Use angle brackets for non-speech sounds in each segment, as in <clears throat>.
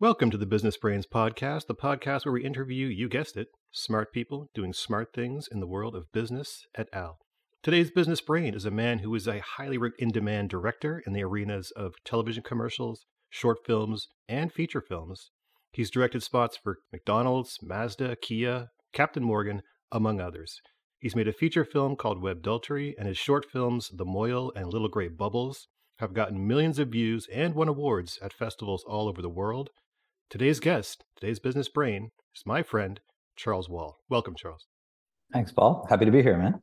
Welcome to the Business Brains Podcast, the podcast where we interview, you guessed it, smart people doing smart things in the world of business et al. Today's Business Brain is a man who is a highly in demand director in the arenas of television commercials, short films, and feature films. He's directed spots for McDonald's, Mazda, Kia, Captain Morgan, among others. He's made a feature film called Web Webdultery, and his short films, The Mohel and Little Grey Bubbles, have gotten millions of views and won awards at festivals all over the world. Today's guest, today's business brain, is my friend, Charles Wahl. Welcome, Charles. Thanks, Paul. Happy to be here, man.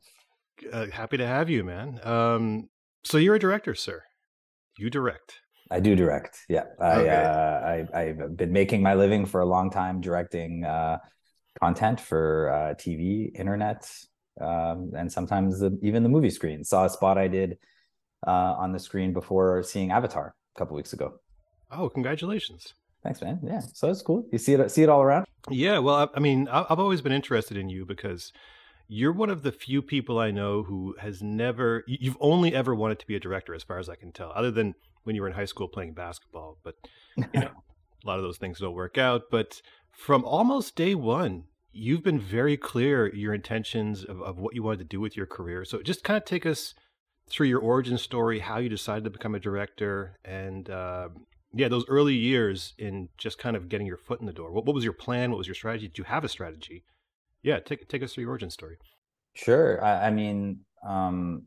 Uh, happy to have you, man. Um, so you're a director, sir. You direct. I do direct. Yeah, I, okay. uh, I have been making my living for a long time directing uh, content for uh, TV, internet, um, and sometimes the, even the movie screen. Saw a spot I did uh, on the screen before seeing Avatar a couple weeks ago. Oh, congratulations! Thanks, man. Yeah, so it's cool. You see it, see it all around. Yeah, well, I, I mean, I've always been interested in you because you're one of the few people I know who has never. You've only ever wanted to be a director, as far as I can tell, other than when you were in high school playing basketball. But you know, <laughs> a lot of those things don't work out. But from almost day one, you've been very clear your intentions of, of what you wanted to do with your career. So just kind of take us through your origin story, how you decided to become a director, and uh, yeah, those early years in just kind of getting your foot in the door. What, what was your plan? What was your strategy? Did you have a strategy? Yeah, take take us through your origin story. Sure. I, I mean, um,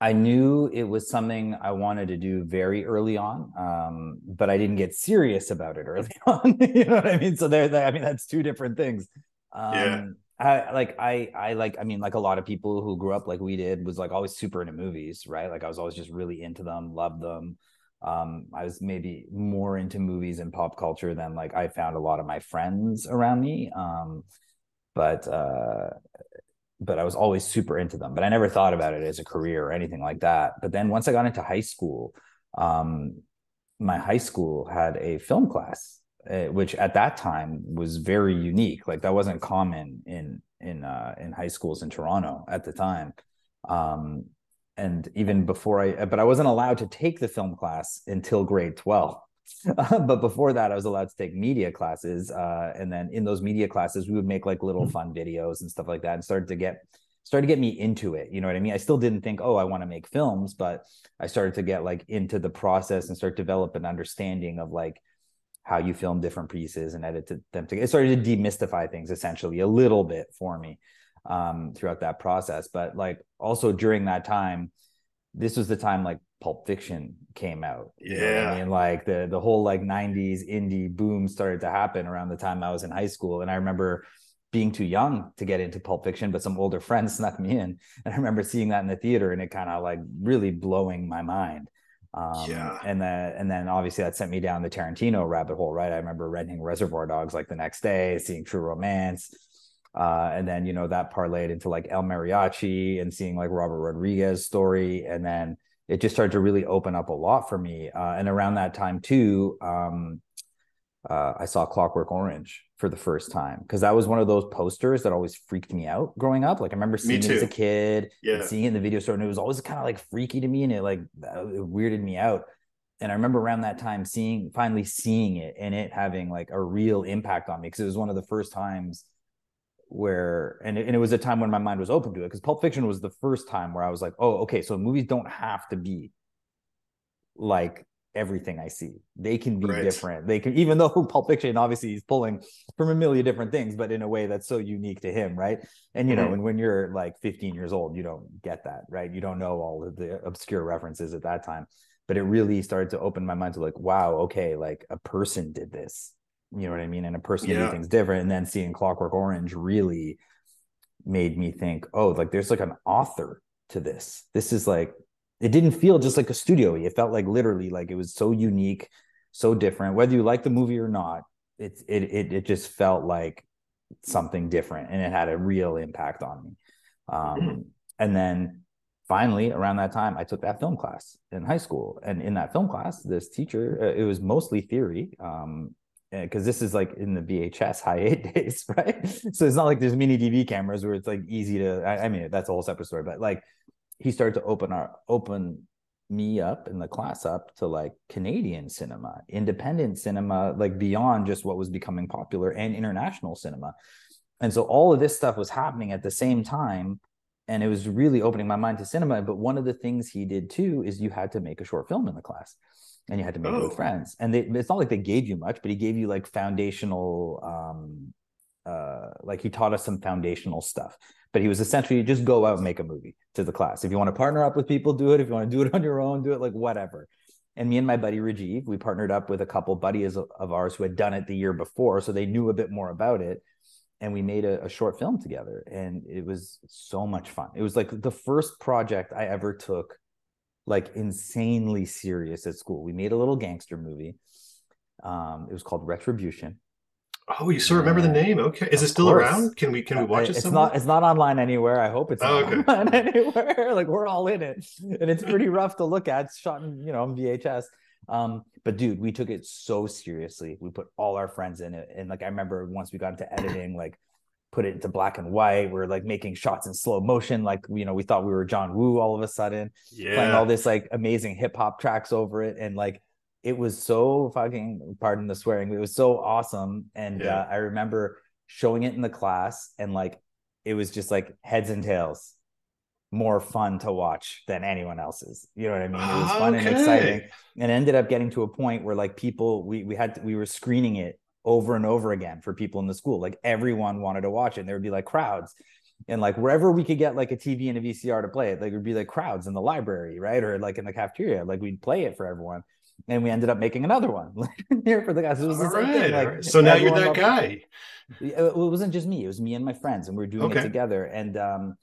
I knew it was something I wanted to do very early on, um, but I didn't get serious about it early <laughs> on. <laughs> you know what I mean? So there, I mean, that's two different things. Um, yeah. I like I I like I mean like a lot of people who grew up like we did was like always super into movies, right? Like I was always just really into them, loved them um, I was maybe more into movies and pop culture than like I found a lot of my friends around me. Um, but uh, but I was always super into them. But I never thought about it as a career or anything like that. But then once I got into high school, um, my high school had a film class, uh, which at that time was very unique. Like that wasn't common in in uh, in high schools in Toronto at the time. Um, and even before I, but I wasn't allowed to take the film class until grade 12. <laughs> but before that, I was allowed to take media classes. Uh, and then in those media classes, we would make like little hmm. fun videos and stuff like that and started to get, started to get me into it. You know what I mean? I still didn't think, oh, I want to make films, but I started to get like into the process and start develop an understanding of like how you film different pieces and edit them together. It started to demystify things essentially a little bit for me um, throughout that process. But like also during that time, this was the time like Pulp Fiction came out. Yeah, I mean, like the the whole like '90s indie boom started to happen around the time I was in high school, and I remember being too young to get into Pulp Fiction, but some older <laughs> friends snuck me in, and I remember seeing that in the theater, and it kind of like really blowing my mind. Um, yeah. And then, and then obviously that sent me down the Tarantino rabbit hole, right? I remember renting Reservoir Dogs like the next day, seeing True Romance, uh, and then you know that parlayed into like El Mariachi and seeing like Robert Rodriguez story, and then it just started to really open up a lot for me. Uh, and around that time too, um, uh, I saw Clockwork Orange for the first time because that was one of those posters that always freaked me out growing up. Like I remember seeing it as a kid, yeah. seeing it in the video store, and it was always kind of like freaky to me, and it like it weirded me out. And I remember around that time seeing finally seeing it and it having like a real impact on me because it was one of the first times where and it, and it was a time when my mind was open to it because Pulp Fiction was the first time where I was like, oh, okay, so movies don't have to be like everything I see. They can be right. different. They can, even though <laughs> Pulp Fiction obviously he's pulling from a million different things, but in a way that's so unique to him, right? And you mm-hmm. know, and when you're like 15 years old, you don't get that, right? You don't know all of the obscure references at that time. But it really started to open my mind to like, wow, okay, like a person did this you know what I mean? And a person yeah. things different. And then seeing Clockwork Orange really made me think, oh, like there's like an author to this. This is like it didn't feel just like a studio. It felt like literally like it was so unique, so different. Whether you like the movie or not, it it it, it just felt like something different, and it had a real impact on me. Um, mm-hmm. And then finally, around that time, I took that film class in high school, and in that film class, this teacher, uh, it was mostly theory. Um, Eh, because this is like in the VHS Hi8 days, <laughs> right? So it's not like there's mini DV cameras where it's like easy to. I, I, mean, that's a whole separate story, but like he started to open our open me up and the class up to like Canadian cinema, independent cinema, like beyond just what was becoming popular and international cinema. And so all of this stuff was happening at the same time. And it was really opening my mind to cinema. But one of the things he did too is you had to make a short film in the class and you had to make oh. oh. friends. And they, it's not like they gave you much, but he gave you like foundational, um, uh, like he taught us some foundational stuff but he was essentially just go out and make a movie to the class. If you want to partner up with people, do it. If you want to do it on your own, do it like whatever. And me and my buddy Rajiv, we partnered up with a couple buddies of ours who had done it the year before, so they knew a bit more about it. And we made a, a short film together, and it was so much fun. It was like the first project I ever took, like insanely serious at school. We made a little gangster movie. Um, it was called Retribution Oh, you still remember the name? Okay, is it still around? Can we can we watch it? It's somewhere? not. It's not online anywhere. I hope it's oh, not okay. <laughs> online anywhere. <laughs> like we're all in it, and it's pretty rough to look at. It's shot in you know on VHS. Um, but dude, we took it so seriously. We put all our friends in it, and like I remember once we got into editing, like put it into black and white. We are like making shots in slow motion, like you know we thought we were John Woo all of a sudden, yeah. playing all this like amazing hip hop tracks over it, and like it was so fucking pardon the swearing it was so awesome and yeah. uh, i remember showing it in the class and like it was just like heads and tails more fun to watch than anyone else's you know what i mean it was fun okay. and exciting and ended up getting to a point where like people we we had to, we were screening it over and over again for people in the school like everyone wanted to watch it and there would be like crowds and like wherever we could get like a TV and a VCR to play it, like it would be like crowds in the library, right? Or like in the cafeteria, like we'd play it for everyone and we ended up making another one <laughs> here for the guys. It was the right. Like, right. so now you're that guy. It wasn't just me; it was me and my friends, and we were doing okay. it together. And um,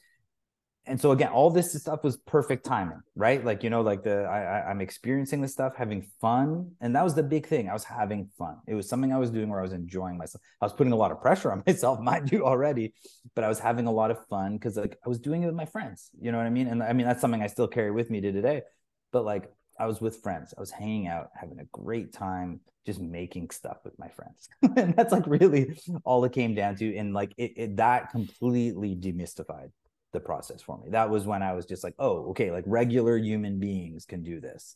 and so again, all this stuff was perfect timing, right? Like you know, like the I, I'm experiencing this stuff, having fun, and that was the big thing. I was having fun. It was something I was doing where I was enjoying myself. I was putting a lot of pressure on <laughs> myself, mind you, already, but I was having a lot of fun because like I was doing it with my friends. You know what I mean? And I mean that's something I still carry with me to today. But like I was with friends. I was hanging out, having a great time, just making stuff with my friends. <laughs> and that's like really all it came down to. And like it, it, that completely demystified the process for me. That was when I was just like, oh, okay, like regular human beings can do this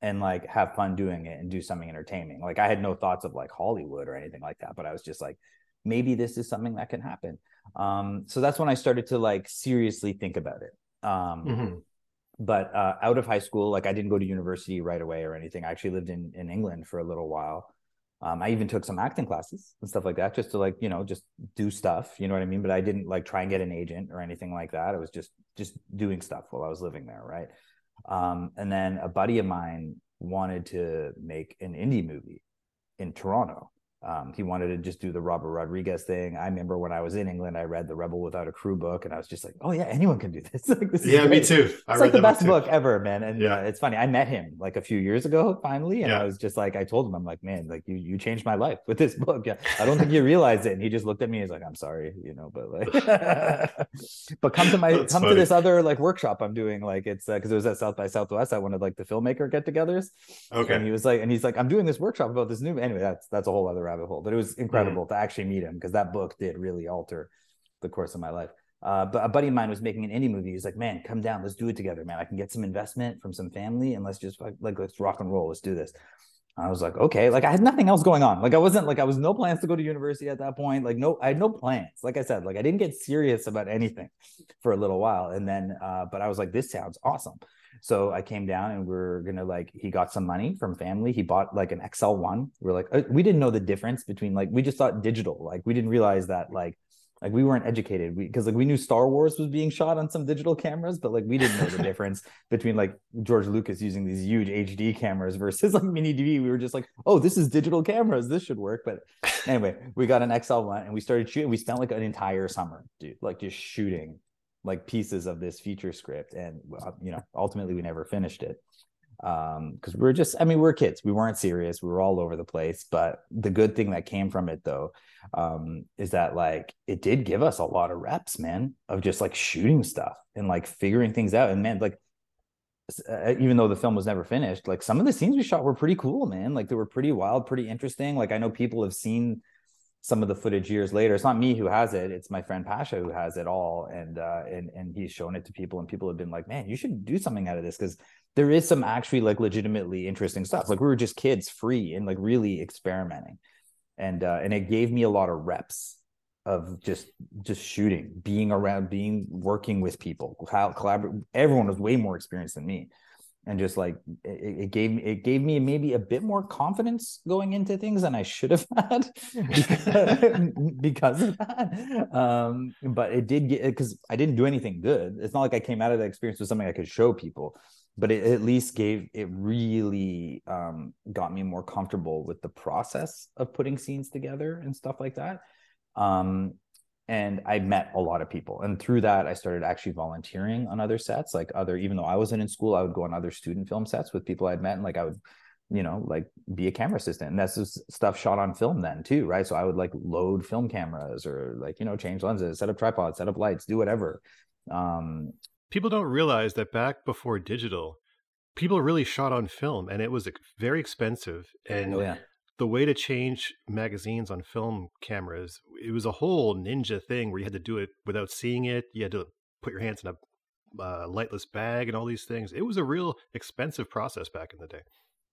and like have fun doing it and do something entertaining. Like I had no thoughts of like Hollywood or anything like that, but I was just like, maybe this is something that can happen. Um, so that's when I started to like seriously think about it. Um, mm-hmm but uh, out of high school, like I didn't go to university right away or anything. I actually lived in in England for a little while. Um, I even took some acting classes and stuff like that, just to like you know just do stuff. You know what I mean? But I didn't like try and get an agent or anything like that. It was just just doing stuff while I was living there, right? Um, and then a buddy of mine wanted to make an indie movie in Toronto, um, he wanted to just do the Robert Rodriguez thing. I remember when I was in England, I read the Rebel Without a Crew book, and I was just like, "Oh yeah, anyone can do this." <laughs> like, this yeah, me too. I it's like the best book, book, ever, man. And yeah. Uh, it's funny. I met him like a few years ago, finally, and yeah. I was just like, I told him, I'm like, man, like you you changed my life with this <laughs> book. Yeah, I don't think you realize it. And he just looked at me. He's like, I'm sorry, you know, but like, <laughs> but come to my That's come funny. to this other like workshop I'm doing. Like it's because uh, it was at South by Southwest. I wanted like the filmmaker get-togethers. Okay. And he was like, and he's like, I'm doing this workshop about this new. Anyway, that's that's a whole other rabbit hole. But it was incredible mm-hmm. to actually meet him because that book did really alter the course of my life. Uh, but a buddy of mine was making an indie movie. He's like, "Man, come down, let's do it together, man. I can get some investment from some family, and let's just like let's rock and roll. Let's do this." I was like, "Okay." Like I had nothing else going on. Like I wasn't like I was no plans to go to university at that point. Like no, I had no plans. Like I said, like I didn't get serious about anything for a little while, and then, uh, but I was like, "This sounds awesome." So I came down and we are gonna like he got some money from family. He bought like an XL1. We are like uh, we didn't know the difference between like we just thought digital. Like we didn't realize that like like we weren't educated because like we knew Star Wars was being shot on some digital cameras, but like we didn't know the <laughs> difference between like George Lucas using these huge HD cameras versus <laughs> like mini DV. We were just like, oh, this is digital cameras. This should work. But anyway, we got an XL1 and we started shooting. We spent like an entire summer, dude, like just shooting like pieces of this feature script and uh, you know ultimately we never finished it. Um because we are just i mean we are kids. We weren't serious. We were all over the place. But the good thing that came from it though um is that like it did give us a lot of reps man of just like shooting stuff and like figuring things out. And man like uh, even though the film was never finished like some of the scenes we shot were pretty cool man. Like they were pretty wild pretty interesting. Like i know people have seen some of the footage years later. It's not me who has it; it's my friend Pasha who has it all, and uh, and and he's shown it to people, and people have been like, "Man, you should do something out of this," because there is some actually like legitimately interesting stuff. Like we were just kids, free and like really experimenting, and uh, and it gave me a lot of reps of just just shooting, being around, being working with people, how collaborate. Everyone was way more experienced than me, and just like it, it, gave me it gave me maybe a bit more confidence going into things than I should have <laughs> had <laughs> because, of that. Um, but it did get because I didn't do anything good. It's not like I came out of that experience with something I could show people, but it at least gave it really um, got me more comfortable with the process of putting scenes together and stuff like that. Um, and I met a lot of people. And through that, I started actually volunteering on other sets, like other, even though I wasn't in school, I would go on other student film sets with people I'd met. And like I would, you know, like be a camera assistant. And that's just stuff shot on film then too, right? So I would like load film cameras or like, you know, change lenses, set up tripods, set up lights, do whatever. Um, people don't realize that back before digital, people really shot on film and it was very expensive. And oh, yeah the way to change magazines on film cameras, it was a whole ninja thing where you had to do it without seeing it. You had to put your hands in a uh, lightless bag and all these things. It was a real expensive process back in the day.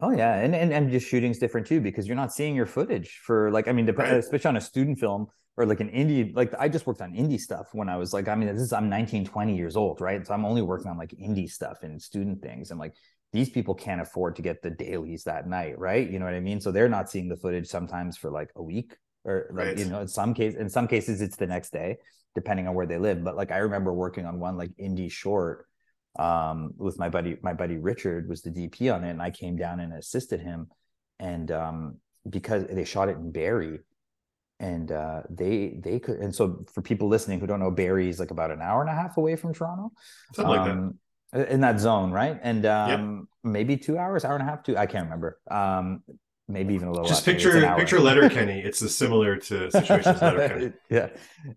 Oh yeah, and and and just shooting's different too because you're not seeing your footage for like I mean, right. especially on a student film or like an indie. Like I just worked on indie stuff when I was like I mean, this is I'm 19, 20 years old, right? So I'm only working on like indie stuff and student things, and like these people can't afford to get the dailies that night, right? You know what I mean? So they're not seeing the footage sometimes for like a week or like, right. you know, in some case, in some cases it's the next day, depending on where they live. But like I remember working on one like indie short um with my buddy, my buddy Richard was the DP on it, and I came down and assisted him. And um because they shot it in Barrie and uh, they they could and so for people listening who don't know Barrie is like about an hour and a half away from Toronto. Something um, like that. In that zone, right? And um, yep. maybe two hours, hour and a half, two. I can't remember. Um, maybe even a little. Just picture picture Letterkenny. <laughs> It's a similar to situations Letterkenny. <laughs> yeah,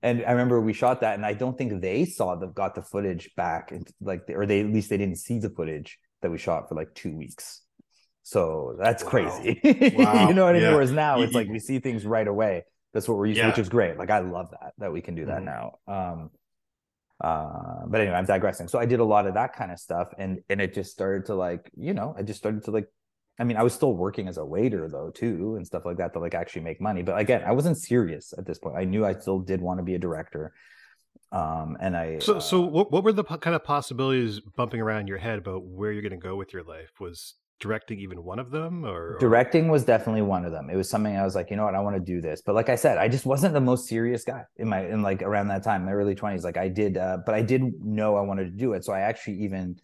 and I remember we shot that, and I don't think they saw the got the footage back, and like, or they at least they didn't see the footage that we shot for like two weeks. So that's wow. crazy. <laughs> Wow. you know what I mean? Yeah. Whereas now it's like we see things right away. That's what we're used yeah. to, which is great. Like I love that that we can do that mm-hmm. now. Um, uh but anyway i'm digressing. So i did a lot of that kind of stuff and and it just started to like you know i just started to like i mean i was still working as a waiter though too and stuff like that to like actually make money. But again i wasn't serious at this point. I knew i still did want to be a director um and i so uh, so what, what were the kind of possibilities bumping around your head about where you're going to go with your life was directing even one of them or, directing was definitely one of them. It was something i was like you know what? I want to do this. But like i said i just wasn't the most serious guy in my in like around that time my early 20s like i did uh, but i did know i wanted to do it. So i actually even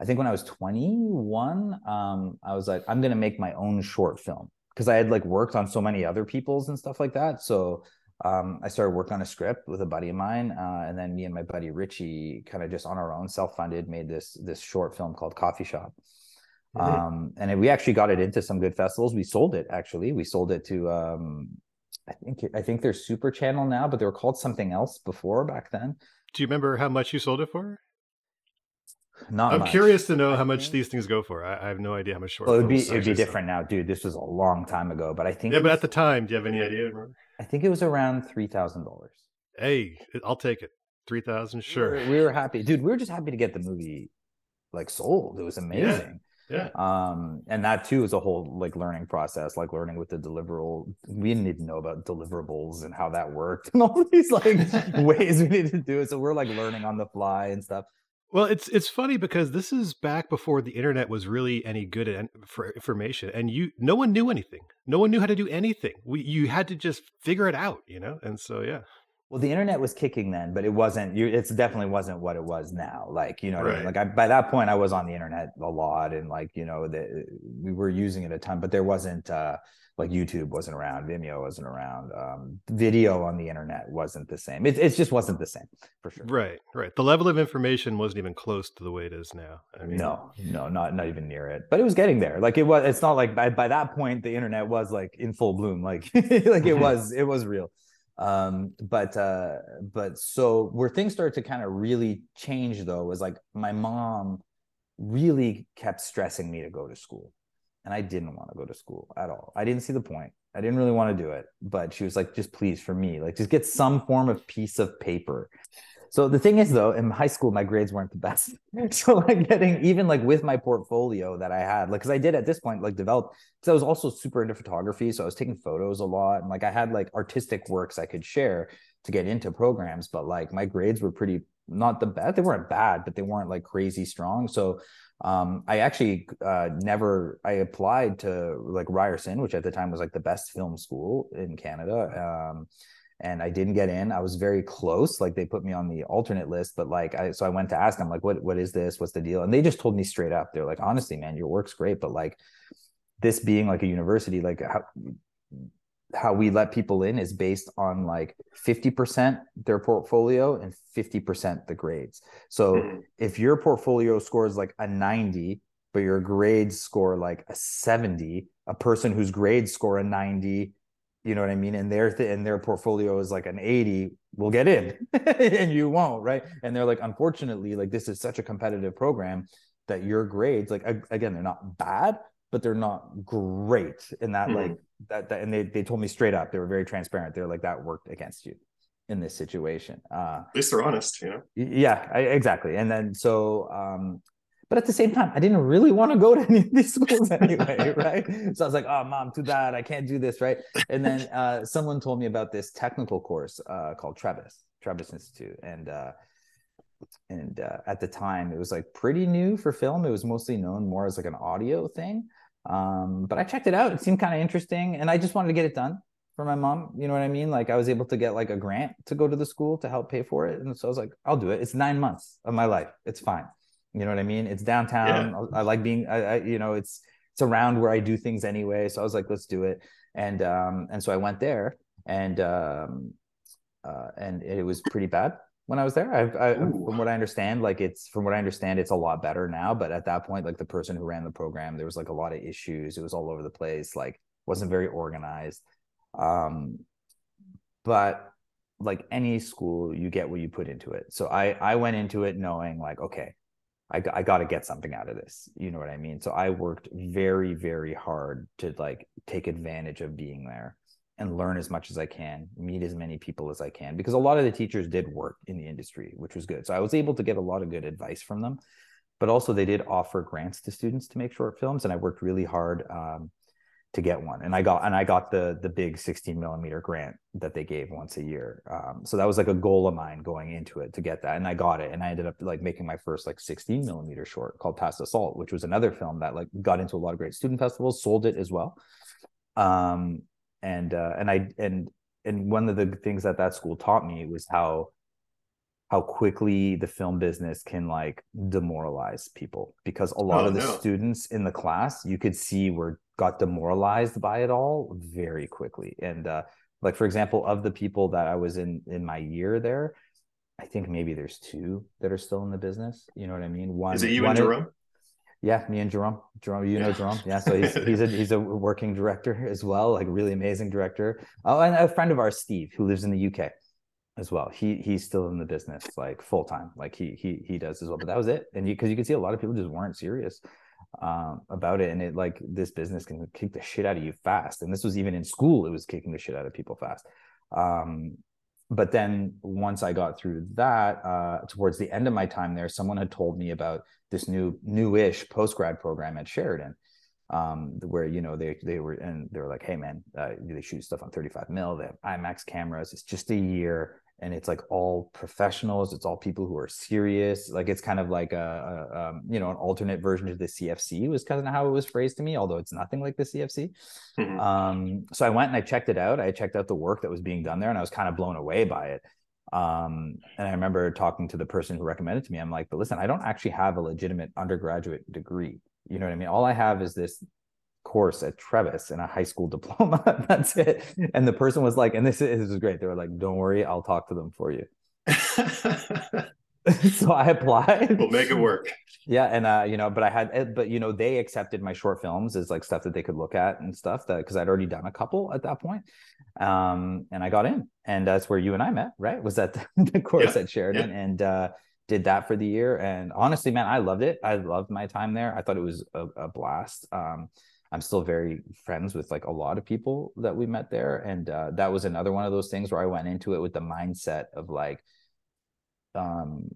i think when i was 21 um i was like i'm going to make my own short film. Because i had like worked on so many other people's and stuff like that. So um, I started working on a script with a buddy of mine, uh, and then me and my buddy Richie, kind of just on our own, self-funded, made this this short film called Coffee Shop. Mm-hmm. Um, and we actually got it into some good festivals. We sold it actually. We sold it to um, I think I think they're Super Channel now, but they were called something else before back then. Do you remember how much you sold it for? Not. I'm much. curious to know how much these things go for. I, I have no idea how much short. Well, it'd be it'd be different now, dude. This was a long time ago, but I think. Yeah, but at the time, do you have any idea? I think it was around three thousand dollars. Hey, I'll take it. Three thousand, sure. We were, we were, happy, dude. We were just happy to get the movie like sold. It was amazing. Yeah. Um, and that too is a whole like learning process, like learning with the deliverable. We didn't even know about deliverables and how that worked and <laughs> all these like ways we needed to do it. So we're like learning on the fly and stuff. Well, it's it's funny because this is back before the internet was really any good at, for information, and you no one knew anything. No one knew how to do anything. We you had to just figure it out, you know. And so yeah, well the internet was kicking then but it wasn't you it's definitely wasn't what it was now like you know right. I mean? like I, by that point i was on the internet a lot and like you know the, we were using it a ton but there wasn't uh like youtube wasn't around vimeo wasn't around um video on the internet wasn't the same. It, it just wasn't the same for sure. Right right. The level of information wasn't even close to the way it is now i mean. No no not not even near it. But it was getting there. Like it was it's not like by, by that point the internet was like in full bloom like <laughs> like it was it was real um but uh but so where things started to kind of really change though was like my mom really kept stressing me to go to school and i didn't want to go to school at all. I didn't see the point. I didn't really want to do it but she was like just please for me like just get some form of piece of paper So the thing is though, in high school, my grades weren't the best. <laughs> so like getting even like with my portfolio that I had, like because I did at this point like develop because I was also super into photography. So I was taking photos a lot and like I had like artistic works I could share to get into programs, but like my grades were pretty not the bad. They weren't bad, but they weren't like crazy strong. So um, I actually uh, never I applied to like Ryerson, which at the time was like the best film school in Canada. Um, and I didn't get in. I was very close. Like they put me on the alternate list, but like I so I went to ask them like what what is this? What's the deal? And they just told me straight up. They're like, honestly, man, your work's great, but like this being like a university, like how how we let people in is based on like 50% their portfolio and 50% the grades. So mm-hmm. if your portfolio scores like a 90, but your grades score like a 70, a person whose grades score a 90 you know what I mean? And their th- and their portfolio is like an 80, we'll get in <laughs> and you won't, right? And they're like, unfortunately, like this is such a competitive program that your grades, like again, they're not bad, but they're not great. And that mm-hmm. like that, that and they they told me straight up, they were very transparent. They're like, that worked against you in this situation. Uh at least they're honest, you know. Yeah, I, exactly. And then so um but at the same time, I didn't really want to go to any of these schools <laughs> anyway, right? So I was like, oh, mom, too bad. I can't do this, right? And then <laughs> uh, someone told me about this technical course uh, called Trebas, Trebas Institute. And uh, and uh, at the time, it was like pretty new for film. It was mostly known more as like an audio thing. Um, but I checked it out. It seemed kind of interesting. And I just wanted to get it done for my mom. You know what I mean? Like I was able to get like a grant to go to the school to help pay for it. And so I was like, I'll do it. It's nine months of my life. It's fine. You know what I mean? It's downtown. Yeah. I, I, like being, I, I, you know, it's it's around where I do things anyway. So I was like, let's do it. And um, and so I went there, and um, uh, and it was pretty bad when I was there. I, I from what I understand, like it's from what I understand, it's a lot better now. But at that point, like the person who ran the program, there was like a lot of issues. It was all over the place. Like wasn't very organized. Um, but like any school, you get what you put into it. So I I went into it knowing like, okay, I, I got to get something out of this. You know what I mean? So I worked very, very hard to like take advantage of being there and learn as much as I can, meet as many people as I can, because a lot of the teachers did work in the industry, which was good. So I was able to get a lot of good advice from them. But also, they did offer grants to students to make short films, and I worked really hard um, to get one. And i got and i got the the big 16 millimeter grant that they gave once a year. Um, so that was like a goal of mine going into it to get that. And i got it. And i ended up like making my first like 16 millimeter short called past assault which was another film that like got into a lot of great student festivals sold it as well. Um and uh and i and and one of the things that that school taught me was how how quickly the film business can like demoralize people. Because a lot oh, of the no. students in the class you could see were got demoralized by it all very quickly. And uh like for example of the people that i was in in my year there i think maybe there's two that are still in the business. You know what i mean? One is it you and jerome? Yeah me and jerome. Jerome you yeah. know jerome? Yeah so he's he's a he's a working director as well like really amazing director. Oh and a friend of ours steve who lives in the uk as well. He he's still in the business like full time, like he he he does as well. But that was it, and you because you can see a lot of people just weren't serious um, about it, and it like this business can kick the shit out of you fast. And this was even in school; it was kicking the shit out of people fast. Um, but then once I got through that, uh, towards the end of my time there, someone had told me about this new newish post grad program at Sheridan. Um, where you know they they were and they were like, hey man, uh, they shoot stuff on 35 mil. They have IMAX cameras. It's just a year and it's like all professionals it's all people who are serious like it's kind of like a, a um, you know an alternate version of the cfc was kind of how it was phrased to me although it's nothing like the cfc mm-hmm. um, so i went and i checked it out i checked out the work that was being done there and i was kind of blown away by it. Um, and i remember talking to the person who recommended to me i'm like but listen i don't actually have a legitimate undergraduate degree. You know what i mean? All i have is this course at Trebas and a high school <laughs> diploma. That's it. And the person was like, and this is, this is great. They were like, don't worry, I'll talk to them for you. <laughs> so I applied. We'll make it work. Yeah, and uh, you know, but I had, eh, but you know, they accepted my short films as like stuff that they could look at and stuff that because I'd already done a couple at that point. Um, and I got in, and that's where you and I met, right? Was that the, <laughs> the course yeah. at Sheridan, yeah. and uh, did that for the year. And honestly, man, I loved it. I loved my time there. I thought it was a, a blast. Um, I'm still very friends with like a lot of people that we met there. And uh, that was another one of those things where I went into it with the mindset of like, um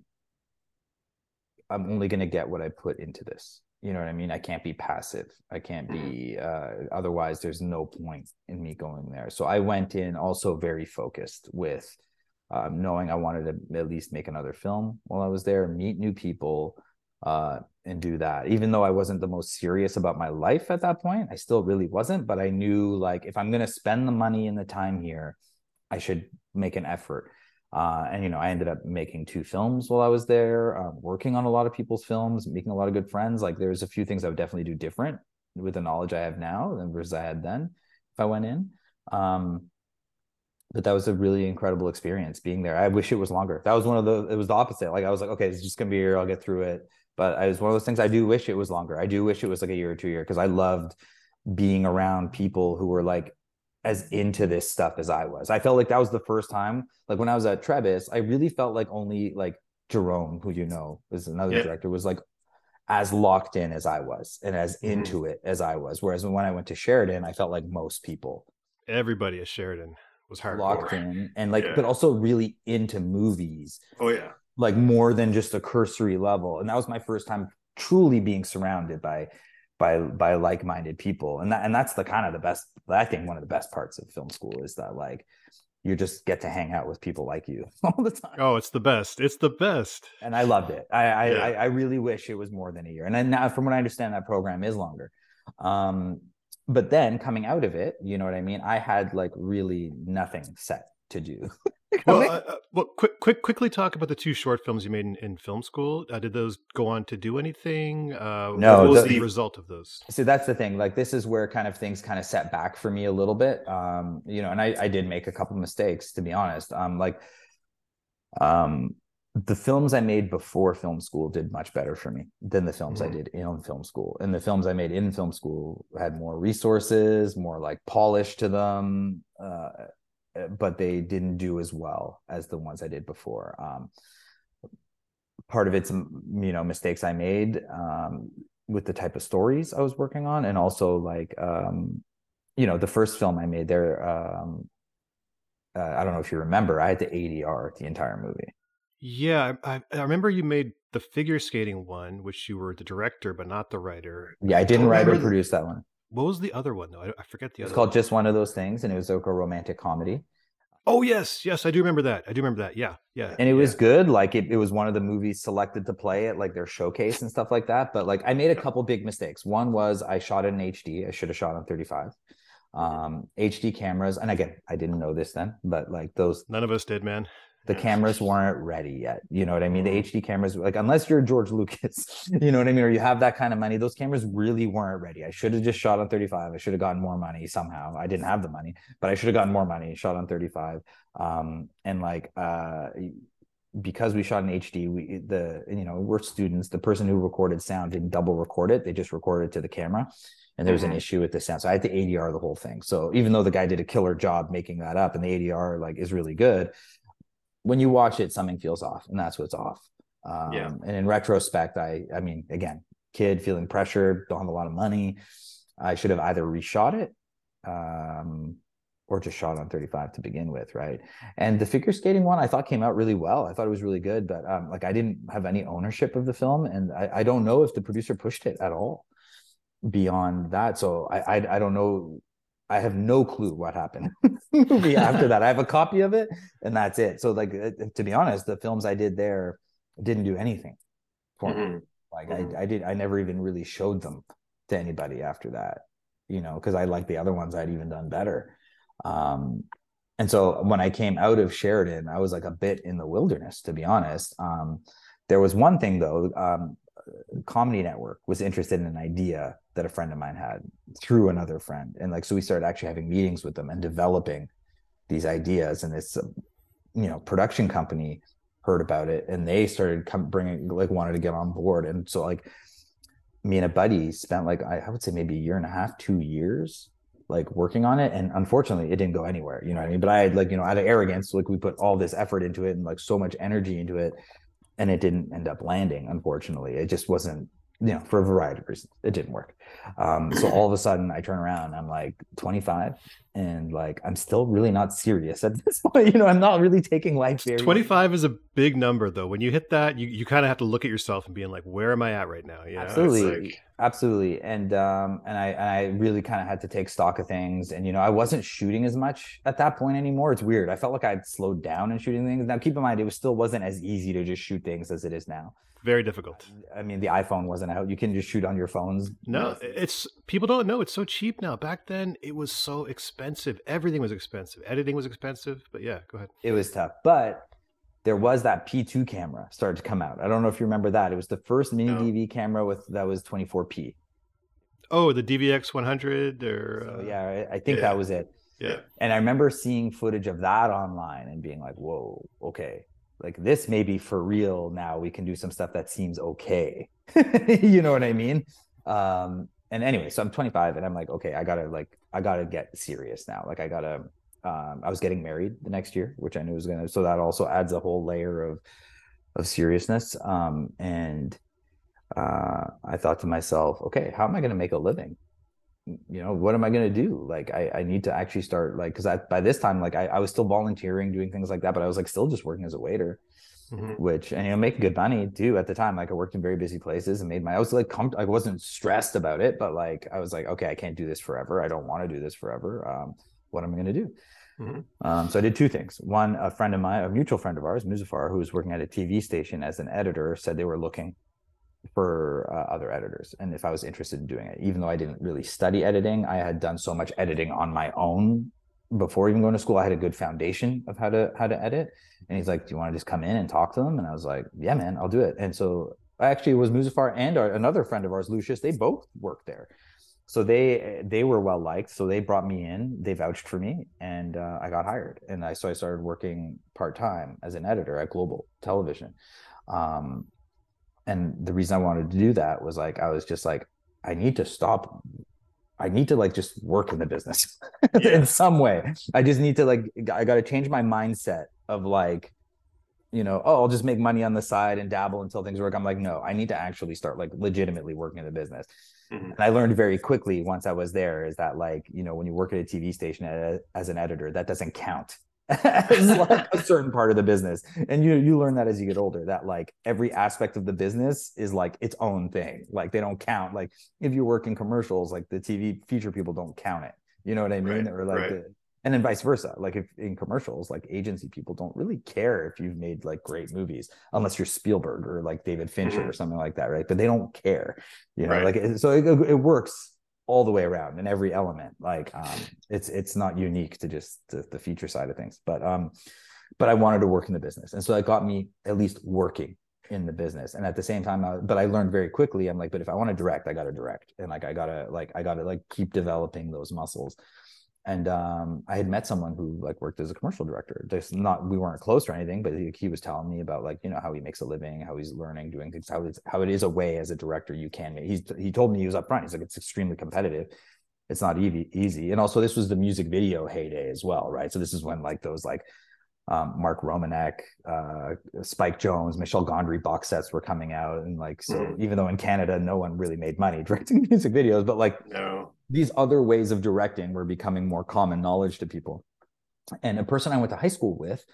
i'm only going to get what i put into this. You know what i mean? I can't be passive. I can't be uh otherwise there's no point in me going there. So i went in also very focused with um, knowing i wanted to at least make another film while i was there meet new people uh, and do that. Even though I wasn't the most serious about my life at that point, I still really wasn't. But I knew like if I'm going to spend the money and the time here, I should make an effort. Uh, and you know, I ended up making two films while I was there, uh, working on a lot of people's films, making a lot of good friends. Like there's a few things I would definitely do different with the knowledge I have now than versus I had then if I went in. Um, but that was a really incredible experience being there. I wish it was longer. That was one of the. It was the opposite. Like I was like, okay, it's just gonna be here. I'll get through it. But it was one of those things. I do wish it was longer. I do wish it was like a year or two year because I loved being around people who were like as into this stuff as I was. I felt like that was the first time. Like when I was at Trebas, I really felt like only like Jerome, who you know is another yeah. director, was like as locked in as I was and as mm-hmm. into it as I was. Whereas when I went to Sheridan, I felt like most people. Everybody at Sheridan was hard locked in and <laughs> like, yeah. but also really into movies. Oh yeah like more than just a cursory level. And that was my first time truly being surrounded by by by like-minded people. And that and that's the kind of the best i think one of the best parts of film school is that like you just get to hang out with people like you <laughs> all the time. Oh it's the best. It's the best. And i loved it. I I, yeah. I, I really wish it was more than a year. And then now from what i understand that program is longer. Um but then coming out of it you know what i mean? I had like really nothing set to do <laughs> <laughs> well, uh, uh, well, quick, quick, quickly talk about the two short films you made in, in film school. Uh, did those go on to do anything? Uh, no. What was the, the, result of those? So that's the thing. Like, this is where kind of things kind of set back for me a little bit. Um, you know, and I, I did make a couple mistakes to be honest. Um, like, um, the films I made before film school did much better for me than the films mm-hmm. I did in film school. And the films I made in film school had more resources, more like polish to them. Uh, uh, but they didn't do as well as the ones I did before. Um, part of it's you know mistakes I made um, with the type of stories I was working on, and also like um, you know the first film I made there. Um, uh, I don't know if you remember, I had to ADR the entire movie. Yeah, I, I remember you made the figure skating one, which you were the director but not the writer. Yeah, I didn't write or produce that one. What was the other one though? I, I forget the it's other. It's called one. just one of those things, and it was like a romantic comedy. Oh yes, yes, I do remember that. I do remember that. Yeah, yeah. And it yeah. was good. Like it, it was one of the movies selected to play at like their showcase and stuff like that. But like I made a couple big mistakes. One was I shot in HD. I should have shot on 35. Um, HD cameras, and again, I didn't know this then, but like those none of us did, man the cameras weren't ready yet. You know what I mean? The HD cameras, like unless you're George Lucas, <laughs> you know what I mean, or you have that kind of money, those cameras really weren't ready. I should have just shot on 35. I should have gotten more money somehow. I didn't have the money, but I should have gotten more money. Shot on 35, um, and like uh, because we shot in HD, we the you know we're students. The person who recorded sound didn't double record it; they just recorded it to the camera and there was mm-hmm. an issue with the sound. So I had to ADR the whole thing. So even though the guy did a killer job making that up and the ADR like is really good, when you watch it, something feels off, and that's what's off. Um, yeah. And in retrospect, I, I mean, again, kid feeling pressured, don't have a lot of money. I should have either reshot it, um, or just shot on 35 to begin with, right? And the figure skating one, I thought came out really well. I thought it was really good, but um, like I didn't have any ownership of the film, and I, I don't know if the producer pushed it at all beyond that. So I, I, I don't know I have no clue what happened <laughs> movie after that. I have a copy of it, and that's it. So, like uh, to be honest, the films I did there didn't do anything for mm-hmm. me. Like mm-hmm. I, I did, I never even really showed them to anybody after that. You know, because I like the other ones I'd even done better. Um, and so when I came out of Sheridan, I was like a bit in the wilderness, to be honest. Um, there was one thing though. Um, Comedy Network was interested in an idea that a friend of mine had through another friend, and like so we started actually having meetings with them and developing these ideas. And this, you know, production company heard about it, and they started come bringing like wanted to get on board, and so like me and a buddy spent like I would say maybe a year and a half, two years like working on it. And unfortunately it didn't go anywhere. You know what i mean? But i had like you know out of arrogance like we put all this effort into it and like so much energy into it and it didn't end up landing unfortunately. It just wasn't you know, for a variety of reasons, it didn't work. Um, so all of a sudden, I turn around, I'm like 25, and like I'm still really not serious at <laughs> this point. You know, I'm not really taking life very. 25 is a big number, though. When you hit that, you, you kind of have to look at yourself and being like, "Where am I at right now?" You know? Absolutely, like... absolutely, and um, and I and I really kind of had to take stock of things, and you know, I wasn't shooting as much at that point anymore. It's weird. I felt like I'd slowed down in shooting things. Now, keep in mind, it was still wasn't as easy to just shoot things as it is now. Very difficult. I mean, the iPhone wasn't out. You can just shoot on your phones. No, it's people don't know. It's so cheap now. Back then, it was so expensive. Everything was expensive. Editing was expensive. But yeah, go ahead. It was tough, but there was that P2 camera started to come out. I don't know if you remember that. It was the first mini no. DV camera with that was 24p. Oh, the DVX 100 or so, uh, yeah, I think yeah. that was it. Yeah. And I remember seeing footage of that online and being like, "Whoa, okay, like this may be for real now we can do some stuff that seems okay. <laughs> You know what i mean? Um and anyway so i'm 25 and i'm like okay i gotta like i gotta get serious now. Like i gotta um i was getting married the next year which i knew was gonna so that also adds a whole layer of of seriousness. Um and uh i thought to myself okay how am i gonna make a living you know what am i going to do? Like I, I need to actually start like because i by this time like I, I was still volunteering doing things like that but i was like still just working as a waiter mm-hmm. which and you know making good money too at the time. Like i worked in very busy places and made my i was like com- i wasn't stressed about it but like i was like okay i can't do this forever. I don't want to do this forever. Um, what am i going to do? Mm-hmm. um, so i did two things. One a friend of mine a mutual friend of ours muzafar who was working at a tv station as an editor said they were looking for uh, other editors and if I was interested in doing it. Even though I didn't really study editing, I had done so much editing on my own before even going to school. I had a good foundation of how to how to edit. And he's like, "Do you want to just come in and talk to them?" And I was like, "Yeah, man, I'll do it." And so I actually, was Muzafar and our, another friend of ours, Lucius. They both worked there, so they they were well liked. So they brought me in. They vouched for me, and uh, I got hired. And I so I started working part time as an editor at Global Television. Um, and the reason i wanted to do that was like i was just like i need to stop i need to like just work in the business <laughs> yeah. in some way i just need to like i got to change my mindset of like you know oh i'll just make money on the side and dabble until things work i'm like no i need to actually start like legitimately working in the business mm-hmm. and i learned very quickly once i was there is that like you know when you work at a tv station as an editor that doesn't count <laughs> as like a certain part of the business. And you you learn that as you get older that like every aspect of the business is like its own thing. Like they don't count. Like if you work in commercials like the tv feature people don't count it. You know what i mean? Right, or like right. the, and then vice versa. Like if in commercials like agency people don't really care if you've made like great movies unless you're spielberg or like david fincher mm-hmm. or something like that right? But they don't care you know? Right. like so it, it works all the way around in every element like um it's it's not unique to just the, the feature side of things but um but i wanted to work in the business. And so that got me at least working in the business. And at the same time I, but i learned very quickly i'm like but if i want to direct i gotta direct. And like i gotta like i gotta like keep developing those muscles and um, I had met someone who like worked as a commercial director. Just not we weren't close or anything, but he, he, was telling me about like you know how he makes a living, how he's learning, doing things, how it's how it is a way as a director you can. He's he told me he was upfront. He's like it's extremely competitive. It's not easy, easy. And also this was the music video heyday as well, right? So this is when like those like um, Mark Romanek, uh, Spike Jonze, Michel Gondry box sets were coming out, and like so, mm. even though in Canada no one really made money <laughs> directing music videos, but like no. these other ways of directing were becoming more common knowledge to people. And a person I went to high school with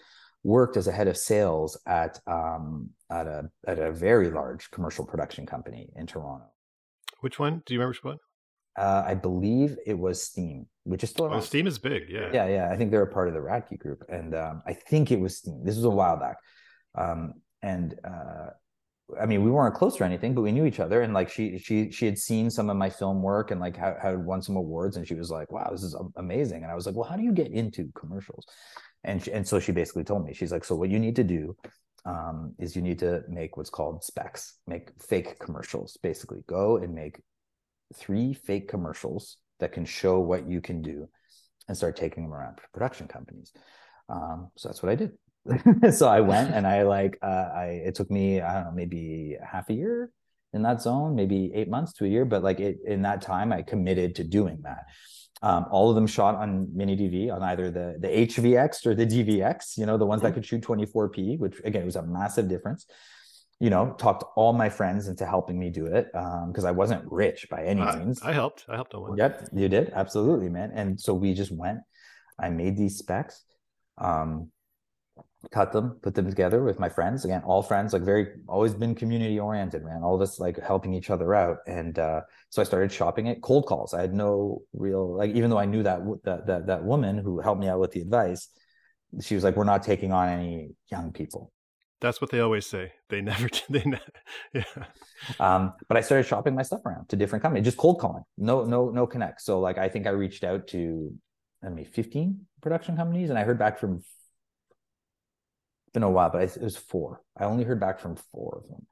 worked as a head of sales at um, at a at a very large commercial production company in Toronto. Which one? Do you remember which one? Uh, I believe it was Steam, which is still around. Oh, Steam is big, yeah. Yeah, yeah. I think they're a part of the Radke group, and um, I think it was Steam. This was a while back, um, and uh, I mean, we weren't close or anything, but we knew each other. And like she, she, she had seen some of my film work and like had, had won some awards, and she was like, "Wow, this is amazing." And I was like, "Well, how do you get into commercials?" And she, and so she basically told me, she's like, "So what you need to do um, is you need to make what's called specs, make fake commercials. Basically, go and make three fake commercials that can show what you can do and start taking them around production companies. Um, so that's what I did. <laughs> so I went and I like uh, I it took me I don't know maybe half a year in that zone, maybe eight months to a year, but like it in that time I committed to doing that. Um, all of them shot on mini DV on either the the HVX or the DVX, you know, the ones mm-hmm. that could shoot 24p, which again was a massive difference you know, talked all my friends into helping me do it because um, I wasn't rich by any means. I helped. I helped. one. Yep, you did absolutely, man. And so we just went. I made these specs, um, cut them, put them together with my friends. Again, all friends, like very always been community oriented, man. All of us like helping each other out. And uh, so I started shopping it. Cold calls. I had no real like, even though I knew that that that that woman who helped me out with the advice, she was like, "We're not taking on any young people." That's what they always say. They never, <laughs> they never, <laughs> yeah. Um, but I started shopping my stuff around to different companies, just cold calling, no, no, no connect. So like, I think I reached out to, I mean, 15 production companies and I heard back from, been a while, but it was four. I only heard back from four of them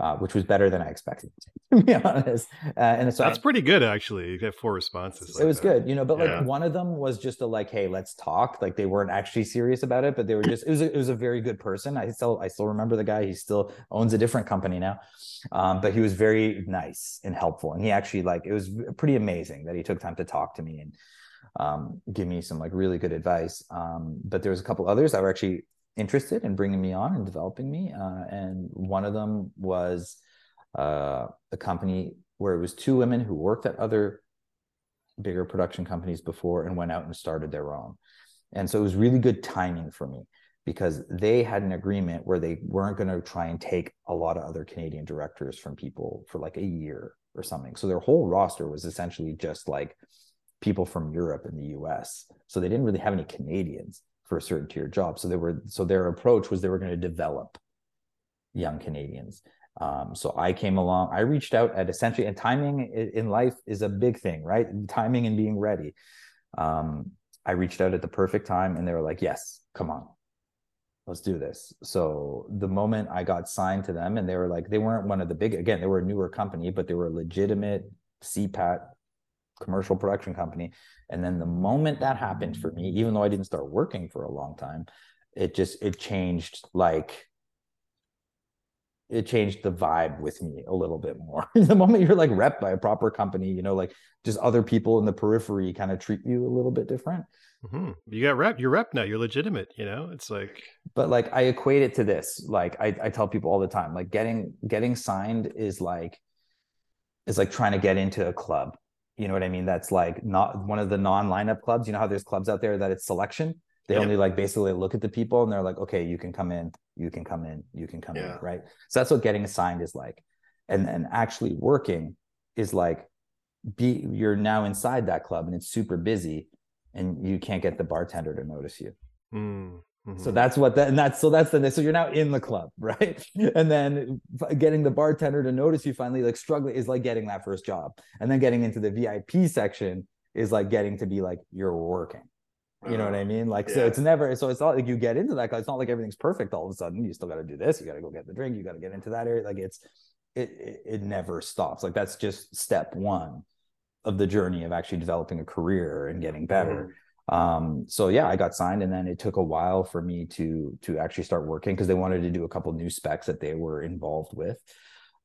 uh, which was better than I expected, <laughs> to be honest. Uh, and so that's I, pretty good, actually. You get four responses. Like it was that. good, you know. But like yeah. one of them was just a like, "Hey, let's talk." Like they weren't actually serious about it, but they were just. It was a, it was a very good person. I still I still remember the guy. He still owns a different company now, um, but he was very nice and helpful. And he actually like it was pretty amazing that he took time to talk to me and um, give me some like really good advice. Um, but there was a couple others that were actually interested in bringing me on and developing me. Uh, and one of them was uh, a company where it was two women who worked at other bigger production companies before and went out and started their own. And so it was really good timing for me because they had an agreement where they weren't going to try and take a lot of other Canadian directors from people for like a year or something. So their whole roster was essentially just like people from Europe and the US. So they didn't really have any Canadians for a certain tier job. So they were so their approach was they were going to develop young Canadians. Um, so I came along. I reached out at essentially, and timing in life is a big thing, right? Timing and being ready. Um, I reached out at the perfect time, and they were like, "Yes, come on, let's do this." So the moment I got signed to them, and they were like, they weren't one of the big. Again, they were a newer company, but they were a legitimate CPAT commercial production company. And then the moment that happened for me, even though I didn't start working for a long time, it just it changed like it changed the vibe with me a little bit more. <laughs> the moment you're like rep by a proper company, you know, like just other people in the periphery kind of treat you a little bit different. Mm-hmm. You got rep, you're rep now, you're legitimate, you know, it's like, but like I equate it to this, like I, I tell people all the time, like getting, getting signed is like, is like trying to get into a club you know what I mean? That's like not one of the non-lineup clubs. You know how there's clubs out there that it's selection. They yep. only like basically look at the people and they're like, okay, you can come in, you can come in, you can come yeah. in, right? So that's what getting assigned is like. And then actually working is like be you're now inside that club and it's super busy and you can't get the bartender to notice you. Mm. Mm-hmm. So that's what that and that's so that's the so you're now in the club, <laughs> right? And then getting the bartender to notice you finally like struggling is like getting that first job. And then getting into the VIP section is like getting to be like you're working. You know what I mean? Like, yeah. so it's never, so it's not like you get into that. It's not like everything's perfect all of a sudden. You still got to do this. You got to go get the drink. You got to get into that area. Like, it's, it, it, it never stops. Like, that's just step one of the journey of actually developing a career and getting better. Um, so yeah i got signed and then it took a while for me to to actually start working because they wanted to do a couple new specs that they were involved with.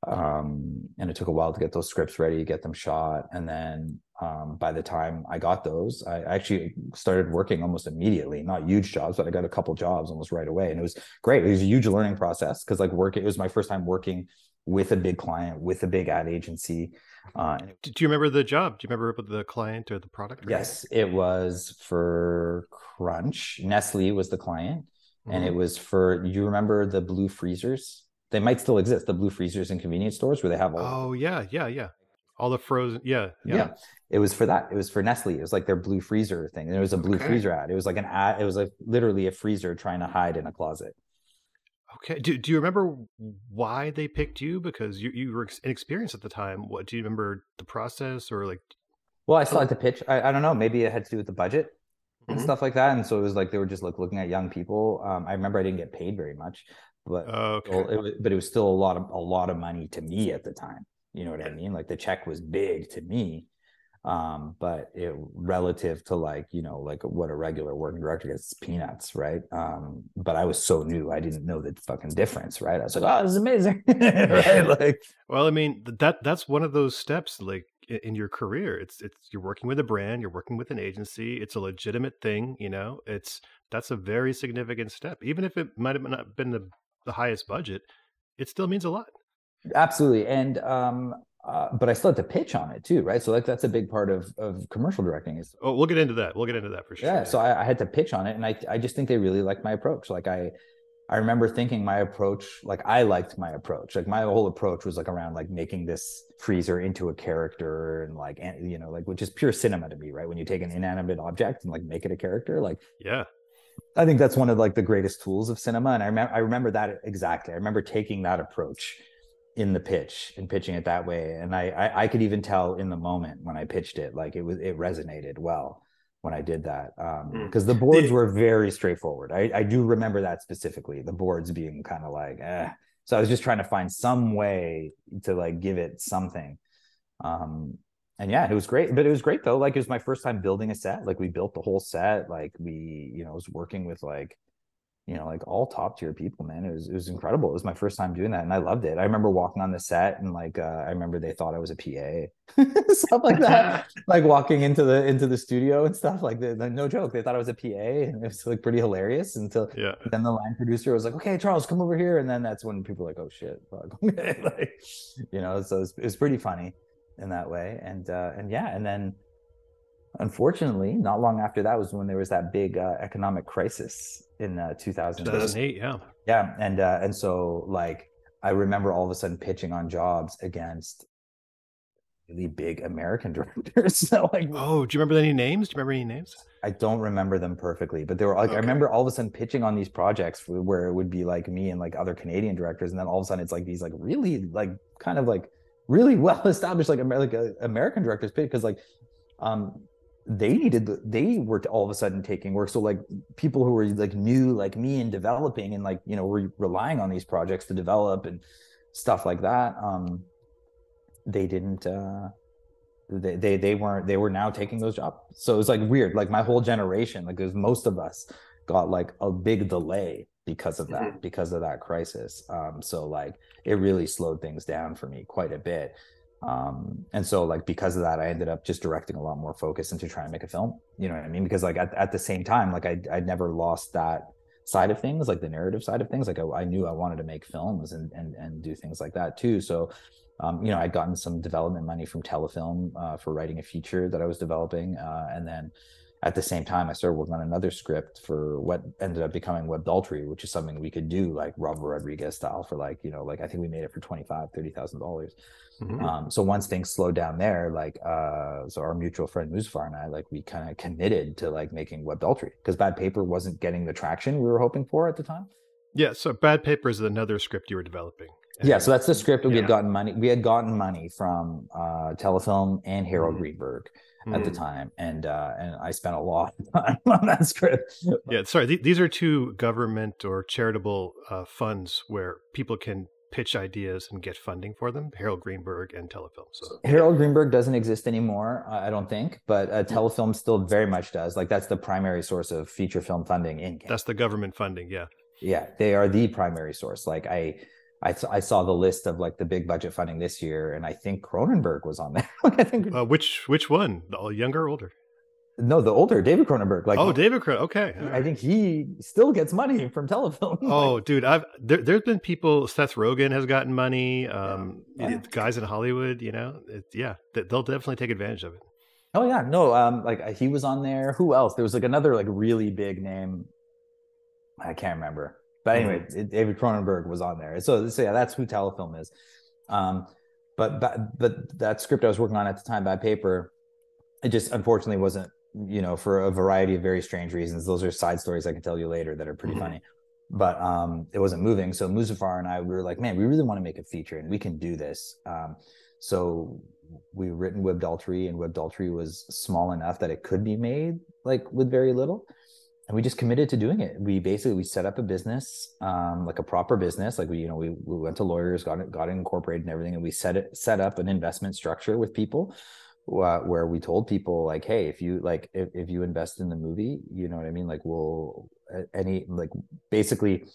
Um, and it took a while to get those scripts ready get them shot and then um, by the time i got those i actually started working almost immediately. Not huge jobs but i got a couple jobs almost right away and it was great. It was a huge learning process because like work it was my first time working with a big client with a big ad agency uh, do you remember the job? Do you remember the client or the product? Yes, it was for Crunch. Nestle was the client, mm-hmm. and it mm-hmm. was for. You remember the blue freezers? They might still exist. The blue freezers in convenience stores where they have all. Oh yeah, yeah, yeah. All the frozen. Yeah, yeah. yeah. It was for that. It was for Nestle. It was like their blue freezer thing. And it was a blue okay. freezer ad. It was like an ad. It was like literally a freezer trying to hide in a closet. Okay. Do, do you remember why they picked you? Because you, you were inexperienced at the time. What do you remember the process or like? Well, I still had to pitch. I, I don't know. Maybe it had to do with the budget and mm-hmm. stuff like that. And so it was like they were just like looking at young people. Um, I remember I didn't get paid very much, but okay. well, it was, but it was still a lot of a lot of money to me at the time. You know what I mean? Like the check was big to me um but it relative to like you know like what a regular working director gets peanuts right? Um but i was so new i didn't know the fucking difference right? I was like oh this is amazing. <laughs> Right? Like well i mean that that's one of those steps like in your career. It's it's you're working with a brand you're working with an agency it's a legitimate thing you know? It's that's a very significant step. Even if it might have not been the, the highest budget it still means a lot. Absolutely. And um uh, but I still had to pitch on it too, right? So like that's a big part of of commercial directing is. Oh, we'll get into that. We'll get into that for sure. Yeah. So I, I had to pitch on it, and I I just think they really liked my approach. Like I I remember thinking my approach, like I liked my approach. Like my whole approach was like around like making this freezer into a character and like you know like which is pure cinema to me, right? When you take an inanimate object and like make it a character, like yeah. I think that's one of like the greatest tools of cinema, and I remember I remember that exactly. I remember taking that approach in the pitch and pitching it that way, and I, I I could even tell in the moment when I pitched it, like it was it resonated well when I did that because um, mm. the boards were very straightforward. I, I do remember that specifically. The boards being kind of like, eh. so I was just trying to find some way to like give it something. Um, and yeah, it was great. But it was great though. Like it was my first time building a set. Like we built the whole set. Like we, you know, was working with like you know, like all top tier people, man. It was it was incredible. It was my first time doing that, and I loved it. I remember walking on the set, and like uh, I remember they thought I was a PA, <laughs> stuff like that. <laughs> like walking into the into the studio and stuff like that. No joke, they thought I was a PA, and it was like pretty hilarious. Until yeah, then the line producer was like, "Okay, Charles, come over here," and then that's when people were like, "Oh shit," <laughs> like you know. So it was, it was pretty funny in that way, and uh, and yeah, and then unfortunately, not long after that was when there was that big uh, economic crisis in uh, 2000. 2008. Yeah. Yeah. And, uh, and so like, I remember all of a sudden pitching on jobs against really big American <laughs> directors. so like, oh, do you remember any names? Do you remember any names? I don't remember them perfectly, but they were like, okay. I remember all of a sudden pitching on these projects where it would be like me and like other Canadian directors. And then all of a sudden it's like these like really like kind of like really <laughs> well established like, like uh, American directors because like um they needed they were all of a sudden taking work. So like people who were like new like me and developing and like you know were relying on these projects to develop and stuff like that um they didn't uh they they, they weren't they were now taking those jobs so it was like weird. Like my whole generation like because most of us got like a big delay because of that mm-hmm. because of that crisis. Um so like it really slowed things down for me quite a bit um, and so like because of that i ended up just directing a lot more focus into trying to make a film you know what i mean? Because like at, at the same time like I, i never lost that side of things like the narrative side of things. Like I, I knew i wanted to make films and and and do things like that too. So um, you know i'd gotten some development money from telefilm uh, for writing a feature that i was developing uh, and then at the same time i started working on another script for what ended up becoming webdultery which is something we could do like robert rodriguez style for like you know like i think we made it for 25 30 thousand dollars Mm-hmm. Um, so once things slowed down there, like uh, so our mutual friend Muzaffar and I, like we kind of committed to like making Webdultery because Bad Paper wasn't getting the traction we were hoping for at the time. Yeah, so Bad Paper is another script you were developing. yeah, so that's the script we yeah. had gotten money. We had gotten money from uh, Telefilm and Harold mm-hmm. Greenberg at mm. the time, and uh, and I spent a lot of time <laughs> on that script. Yeah, sorry, th- these are two government or charitable uh, funds where people can pitch ideas and get funding for them. Harold Greenberg and Telefilm. So Harold Greenberg doesn't exist anymore, I don't think, but uh, Telefilm still very much does. Like that's the primary source of feature film funding in Canada. That's the government funding, yeah. Yeah, they are the primary source. Like I, I, I saw the list of like the big budget funding this year, and I think Cronenberg was on there. <laughs> I think uh, which which one, the younger or older? No, the older David Cronenberg. Like, oh, David Cronenberg. Okay, I think he still gets money from Telefilm. <laughs> Oh, like, dude, I've there, has been people. Seth Rogen has gotten money. Um, yeah. guys in Hollywood, you know, it, yeah, they'll definitely take advantage of it. Oh yeah, no, um, like he was on there. Who else? There was like another like really big name. I can't remember, but anyway, mm-hmm. it, David Cronenberg was on there. So, so yeah, that's who Telefilm is. Um, but but but that script I was working on at the time, Bad Paper, it just unfortunately wasn't you know, for a variety of very strange reasons. Those are side stories I can tell you later that are pretty mm-hmm. funny. But um, it wasn't moving. So Muzaffar and I, we were like, man, we really want to make a feature and we can do this. Um, so we written Webdultery and Webdultery was small enough that it could be made like with very little. We just committed to doing it. We basically we set up a business, um, like a proper business. Like we, you know, we, we went to lawyers, got it, got it incorporated and everything, and we set it set up an investment structure with people uh, where we told people like hey if you like if, if you invest in the movie you know what i mean like we'll any like basically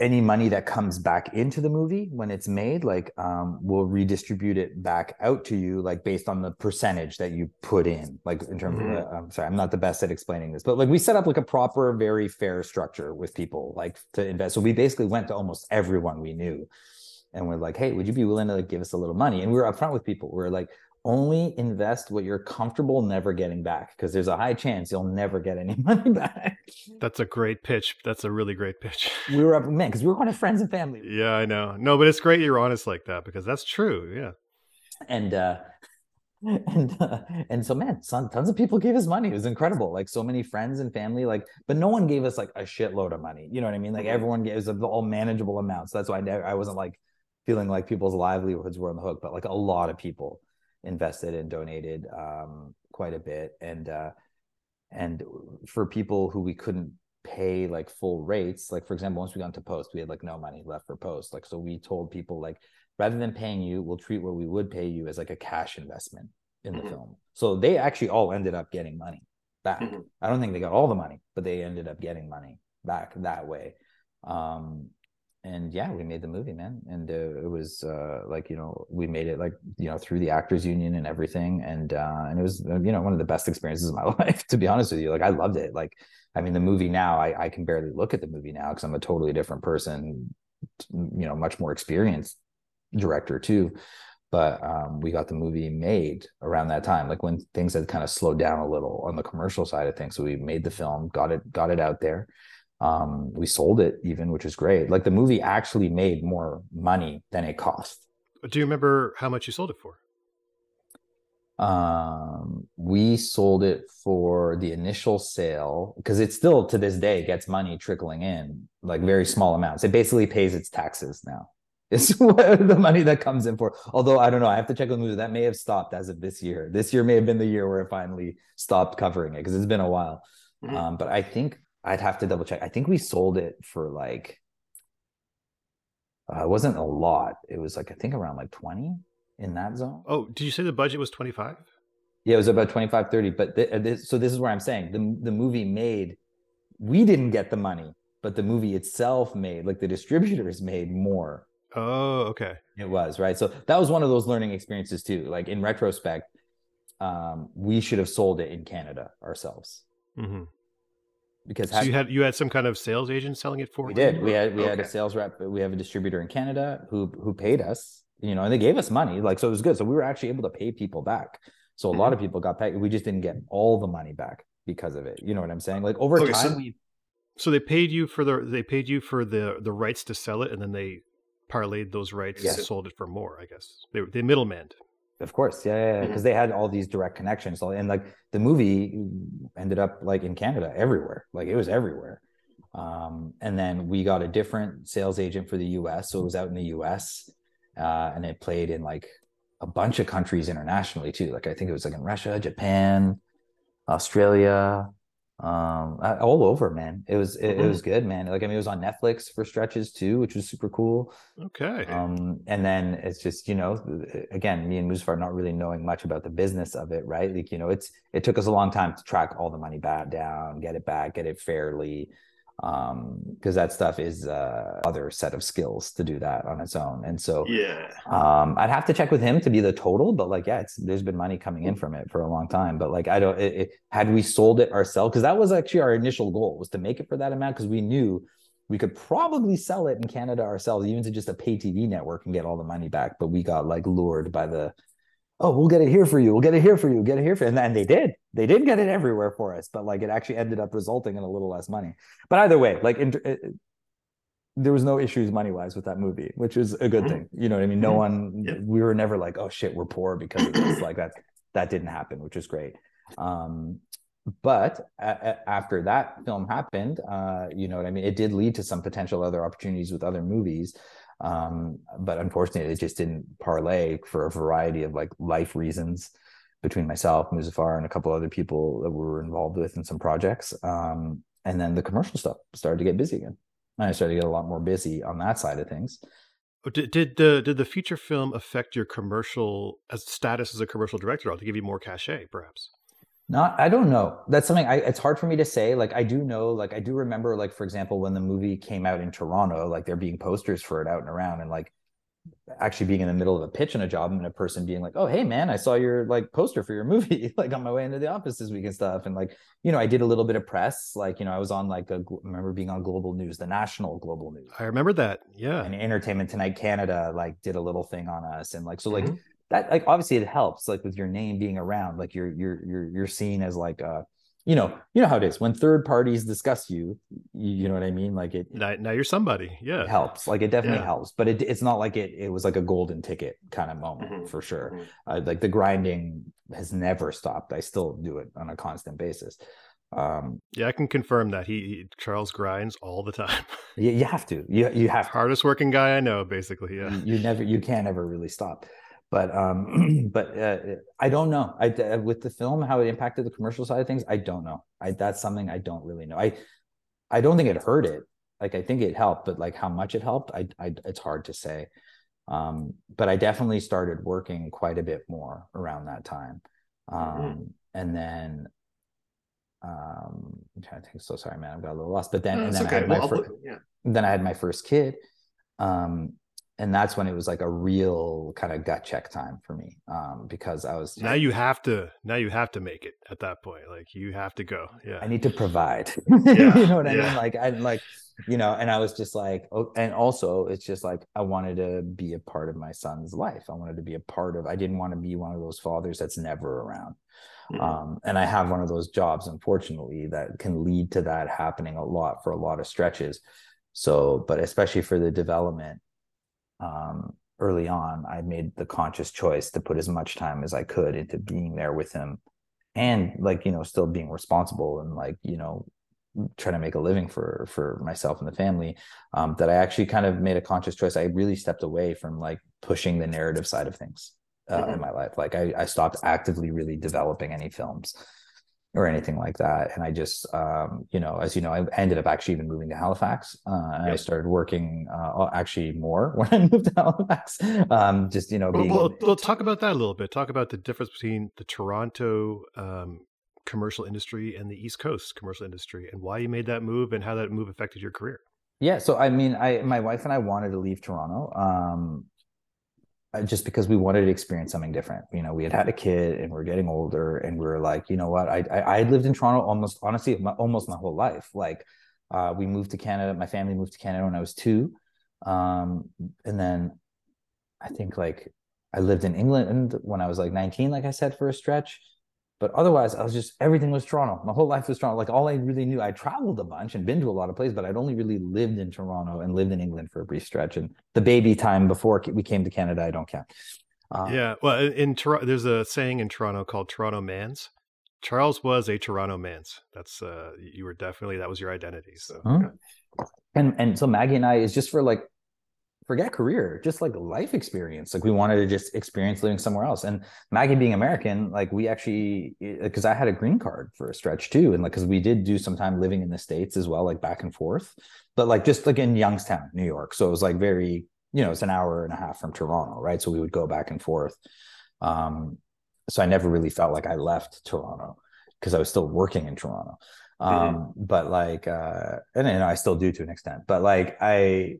any money that comes back into the movie when it's made like um we'll redistribute it back out to you like based on the percentage that you put in like in terms mm-hmm. of uh, i'm sorry i'm not the best at explaining this but like we set up like a proper very fair structure with people like to invest. So we basically went to almost everyone we knew and we're like hey would you be willing to like give us a little money? And we were upfront with people. We we're like only invest what you're comfortable never getting back because there's a high chance you'll never get any <laughs> money back. That's a great pitch. That's a really great pitch. We were up, <laughs> man, because we were going to friends and family. Yeah, I know. No, but it's great you're honest like that because that's true. Yeah. And, uh, <laughs> and uh, and so man son, tons of people gave us money it was incredible like so many friends and family like but no one gave us like a shitload of money you know what i mean like mm-hmm. everyone gave us all manageable amounts that's why I, I wasn't like feeling like people's livelihoods were on the hook but like a lot of people invested and donated um, quite a bit. And uh, and for people who we couldn't pay like full rates like for example once we got into post we had like no money left for post. Like so we told people like rather than paying you we'll treat what we would pay you as like a cash investment in the mm-hmm. film. So they actually all ended up getting money back. Mm-hmm. i don't think they got all the money but they ended up getting money back that way. Um, and yeah, we made the movie, man. And uh, it was uh, like you know we made it like you know through the actors union and everything, and uh, and it was uh, you know one of the best experiences of my <laughs> life. To be honest with you, like I loved it. Like I mean, the movie now I I can barely look at the movie now because I'm a totally different person. You know, much more experienced director too. But um, we got the movie made around that time, like when things had kind of slowed down a little on the commercial side of things. So we made the film, got it, got it out there um, we sold it even, which is great. Like the movie actually made more money than it cost. Do you remember how much you sold it for? Um, we sold it for the initial sale because it still to this day gets money trickling in, like very small amounts. It basically pays its taxes now. <laughs> It's the money that comes in for. Although I don't know, I have to check on the movie. That may have stopped as of this year. This year may have been the year where it finally stopped covering it because it's been a while. Mm-hmm. Um, but I think I'd have to double check. I think we sold it for like uh, it wasn't a lot. It was like I think around like 20 in that zone. Oh, did you say the budget was 25? Yeah, it was about 25 30, but th- uh, this, so this is where I'm saying the the movie made we didn't get the money, but the movie itself made like the distributors made more. Oh, okay. It was, right? So that was one of those learning experiences too. Like in retrospect, um, we should have sold it in Canada ourselves. Mm-hmm because so you had you had some kind of sales agent selling it for you? we did we had we okay. had a sales rep we have a distributor in canada who who paid us you know and they gave us money like so it was good so we were actually able to pay people back so a mm-hmm. lot of people got paid we just didn't get all the money back because of it you know what i'm saying like over okay, time so, we so they paid you for the they paid you for the the rights to sell it and then they parlayed those rights yes. and sold it for more i guess they they middleman of course, yeah, because yeah, mm-hmm. they had all these direct connections. And like the movie ended up like in Canada everywhere, like it was everywhere. Um, and then we got a different sales agent for the U.S., so it was out in the U.S. Uh, and it played in like a bunch of countries internationally too. Like I think it was like in Russia, Japan, Australia, um all over man. It was it, mm-hmm. it, was good man. Like i mean it was on netflix for stretches too which was super cool. Okay. Um and then it's just you know again me and Muzaffar not really knowing much about the business of it right? Like you know it's it took us a long time to track all the money back down get it back get it fairly um because that stuff is uh other set of skills to do that on its own. And so yeah. um i'd have to check with him to be the total but like yeah it's there's been money coming in from it for a long time. But like i don't it, it had we sold it ourselves because that was actually our initial goal was to make it for that amount because we knew we could probably sell it in canada ourselves even to just a pay tv network and get all the money back. But we got like lured by the oh, we'll get it here for you. We'll get it here for you. Get it here for you. And, and they did. They did get it everywhere for us, but like it actually ended up resulting in a little less money. But either way, like in, it, there was no issues money wise with that movie, which is a good mm-hmm. thing. You know what I mean? No mm-hmm. one, yeah. we were never like, oh shit, we're poor because of this. <clears throat> like that, that didn't happen, which is great. Um, but a, a, after that film happened, uh, you know what I mean? It did lead to some potential other opportunities with other movies. Um, but unfortunately, it just didn't parlay for a variety of like life reasons between myself, Muzaffar, and a couple other people that we were involved with in some projects. Um, and then the commercial stuff started to get busy again. And I started to get a lot more busy on that side of things. Oh, did did the did the feature film affect your commercial as status as a commercial director? Or to give you more cachet, perhaps? Not, I don't know. That's something I, it's hard for me to say. Like, I do know, like, I do remember, like, for example, when the movie came out in Toronto, like, there being posters for it out and around, and like, actually being in the middle of a pitch in a job and a person being like, "Oh, hey man, I saw your like poster for your movie <laughs> like on my way into the office this week and stuff." And like, you know, I did a little bit of press. Like, you know, I was on like a I remember being on Global News, the national Global News. I remember that. Yeah. And Entertainment Tonight Canada like did a little thing on us and like so like mm-hmm. That like obviously it helps like with your name being around like you're you're you're you're seen as like uh you know, you know how it is when third parties discuss you, you, you know what I mean? Like it now, now you're somebody. Yeah. It helps. Like it definitely yeah. helps, but it, it's not like it, it was like a golden ticket kind of moment mm-hmm. for sure. Mm-hmm. Uh, like the grinding has never stopped. I still do it on a constant basis. Um, yeah, I can confirm that he, he Charles grinds all the time. you, you have to, you, you have to. hardest working guy I know, basically. Yeah. You, you never, you can't ever really stop but um <clears throat> but uh, i don't know. I uh, with the film how it impacted the commercial side of things i don't know. I that's something i don't really know. I i don't think it hurt it. Like i think it helped but like how much it helped i, I it's hard to say. Um but i definitely started working quite a bit more around that time. Mm-hmm. um mm-hmm. and then um i'm trying to think. So sorry man. I've got a little lost. But then and then okay. i had my well, first yeah. then i had my first kid. Um and that's when it was like a real kind of gut check time for me um, because i was now you have to now you have to make it at that point like you have to go yeah. I need to provide. <laughs> Yeah, you know what i yeah. mean like i like you know and i was just like oh, and also it's just like i wanted to be a part of my son's life. I wanted to be a part of i didn't want to be one of those fathers that's never around mm-hmm. um, and i have one of those jobs unfortunately that can lead to that happening a lot for a lot of stretches. So but especially for the development um, early on, I made the conscious choice to put as much time as I could into being there with him and like, you know, still being responsible and like, you know, trying to make a living for for myself and the family um, that i actually kind of made a conscious choice. I really stepped away from like pushing the narrative side of things uh, mm-hmm. in my life. Like I, I stopped actively really developing any films or anything like that. And I just, um, you know, as you know, I ended up actually even moving to Halifax. Uh, and yep. I started working uh, actually more <laughs> when I moved to Halifax. Um, just, you know, being... well, well, talk about that a little bit. Talk about the difference between the Toronto um, commercial industry and the East Coast commercial industry and why you made that move and how that move affected your career. Yeah. So, I mean, I, my wife and I wanted to leave Toronto. Um, just because we wanted to experience something different. You know, we had had a kid and we are getting older, and we were like, you know what? I I, I lived in Toronto almost honestly my, almost my whole life. Like, uh, we moved to Canada. My family moved to Canada when I was two, um, and then I think like I lived in England when I was like 19, like I said, for a stretch. But otherwise, I was just everything was Toronto. My whole life was Toronto. Like all I really knew, I traveled a bunch and been to a lot of places, but I'd only really lived in Toronto and lived in England for a brief stretch. And the baby time before we came to Canada, I don't count. Um, yeah, well, in Toronto, there's a saying in Toronto called Toronto Mans. Charles was a Toronto Mans. That's uh, you were definitely that was your identity. So, and and so Maggie and I is just for like forget career, just like life experience. Like we wanted to just experience living somewhere else. And Maggie being American, like we actually, because I had a green card for a stretch too. And like, because we did do some time living in the States as well, like back and forth, but like just like in Youngstown, New York. So it was like very, you know, it's an hour and a half from Toronto, right? So we would go back and forth. Um, so I never really felt like I left Toronto because I was still working in Toronto. Mm-hmm. Um, mm-hmm. but like, uh, and, and I still do to an extent, but like I,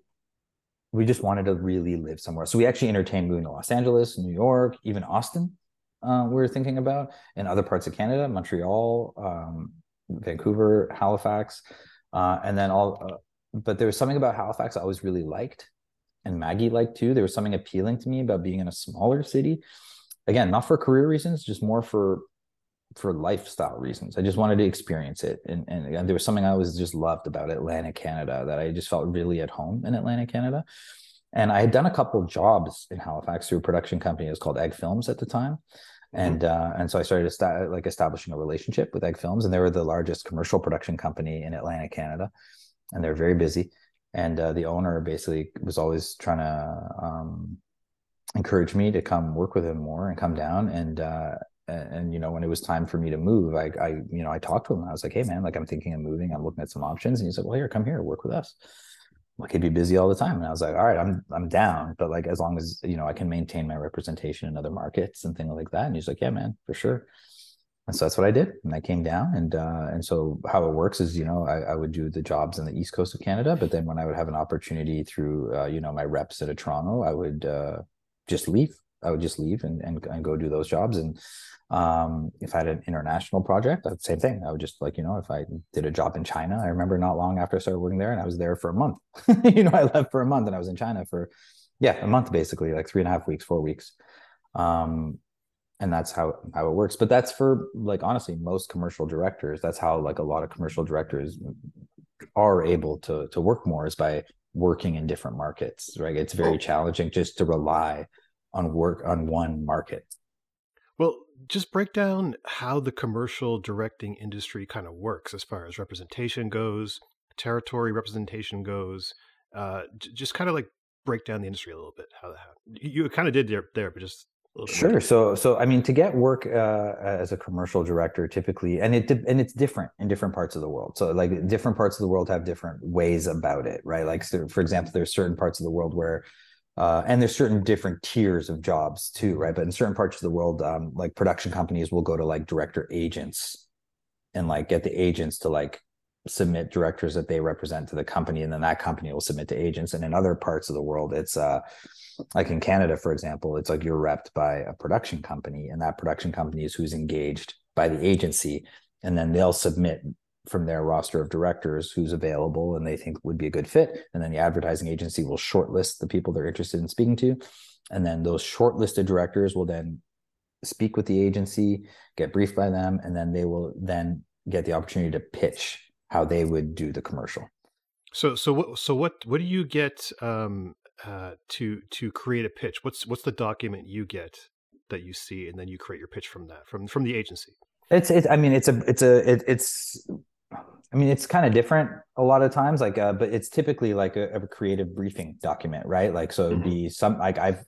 we just wanted to really live somewhere. So we actually entertained moving to Los Angeles, New York, even Austin. Uh, we were thinking about, and other parts of Canada, Montreal, um, Vancouver, Halifax, uh, and then all. Uh, but there was something about Halifax I always really liked, and Maggie liked too. There was something appealing to me about being in a smaller city. Again, not for career reasons, just more for for lifestyle reasons. I just wanted to experience it. And, and there was something I always just loved about Atlantic Canada that I just felt really at home in Atlantic Canada. And I had done a couple of jobs in Halifax through a production company. It was called Egg Films at the time. Mm-hmm. And uh, and so I started sta- like establishing a relationship with Egg Films, and they were the largest commercial production company in Atlantic Canada, and they're very busy. And uh, the owner basically was always trying to um, encourage me to come work with him more and come down. And uh, and, and, you know when it was time for me to move I, I you know i talked to him i was like hey man like i'm thinking of moving. I'm looking at some options. And he's like well here come here work with us. Like he'd be busy all the time. And i was like all right i'm i'm down. But like as long as you know i can maintain my representation in other markets and things like that. And he's like yeah man for sure. And so that's what I did. And I came down, and uh, and so how it works is, you know, I, I, would do the jobs in the east coast of Canada, but then when I would have an opportunity through, uh, you know, my reps at a Toronto, I would uh, just leave. I would just leave and, and and go do those jobs. And um, if I had an international project, same thing. I would just like, you know, if I did a job in China, I remember not long after I started working there, and I was there for a month. <laughs> you know, I left for a month, and I was in China for yeah, a month basically, like three and a half weeks, four weeks. Um, and that's how how it works but that's for like honestly most commercial directors that's how like a lot of commercial directors are able to to work more is by working in different markets right it's very challenging just to rely on work on one market well just break down how the commercial directing industry kind of works as far as representation goes territory representation goes uh, just kind of like break down the industry a little bit how, how you kind of did there, there but just Sure. So, so I mean, to get work uh, as a commercial director, typically, and it and it's different in different parts of the world. So, like different parts of the world have different ways about it, right? Like, so for example, there's certain parts of the world where, uh, and there's certain different tiers of jobs too, right? But in certain parts of the world, um, like production companies will go to like director agents, and like get the agents to like submit directors that they represent to the company and then that company will submit to agents and in other parts of the world it's uh like in Canada, for example, it's like you're repped by a production company, and that production company is who's engaged by the agency, and then they'll submit from their roster of directors who's available and they think would be a good fit, and then the advertising agency will shortlist the people they're interested in speaking to, and then those shortlisted directors will then speak with the agency, get briefed by them, and then they will then get the opportunity to pitch how they would do the commercial. So, so what, so what, what do you get um, uh, to to create a pitch? What's what's the document you get that you see, and then you create your pitch from that from from the agency? It's it's. I mean, it's a it's a it, it's. I mean, it's kind of different a lot of times, like, uh, but it's typically like a, a creative briefing document, right? Like, so it'd mm-hmm. be some like I've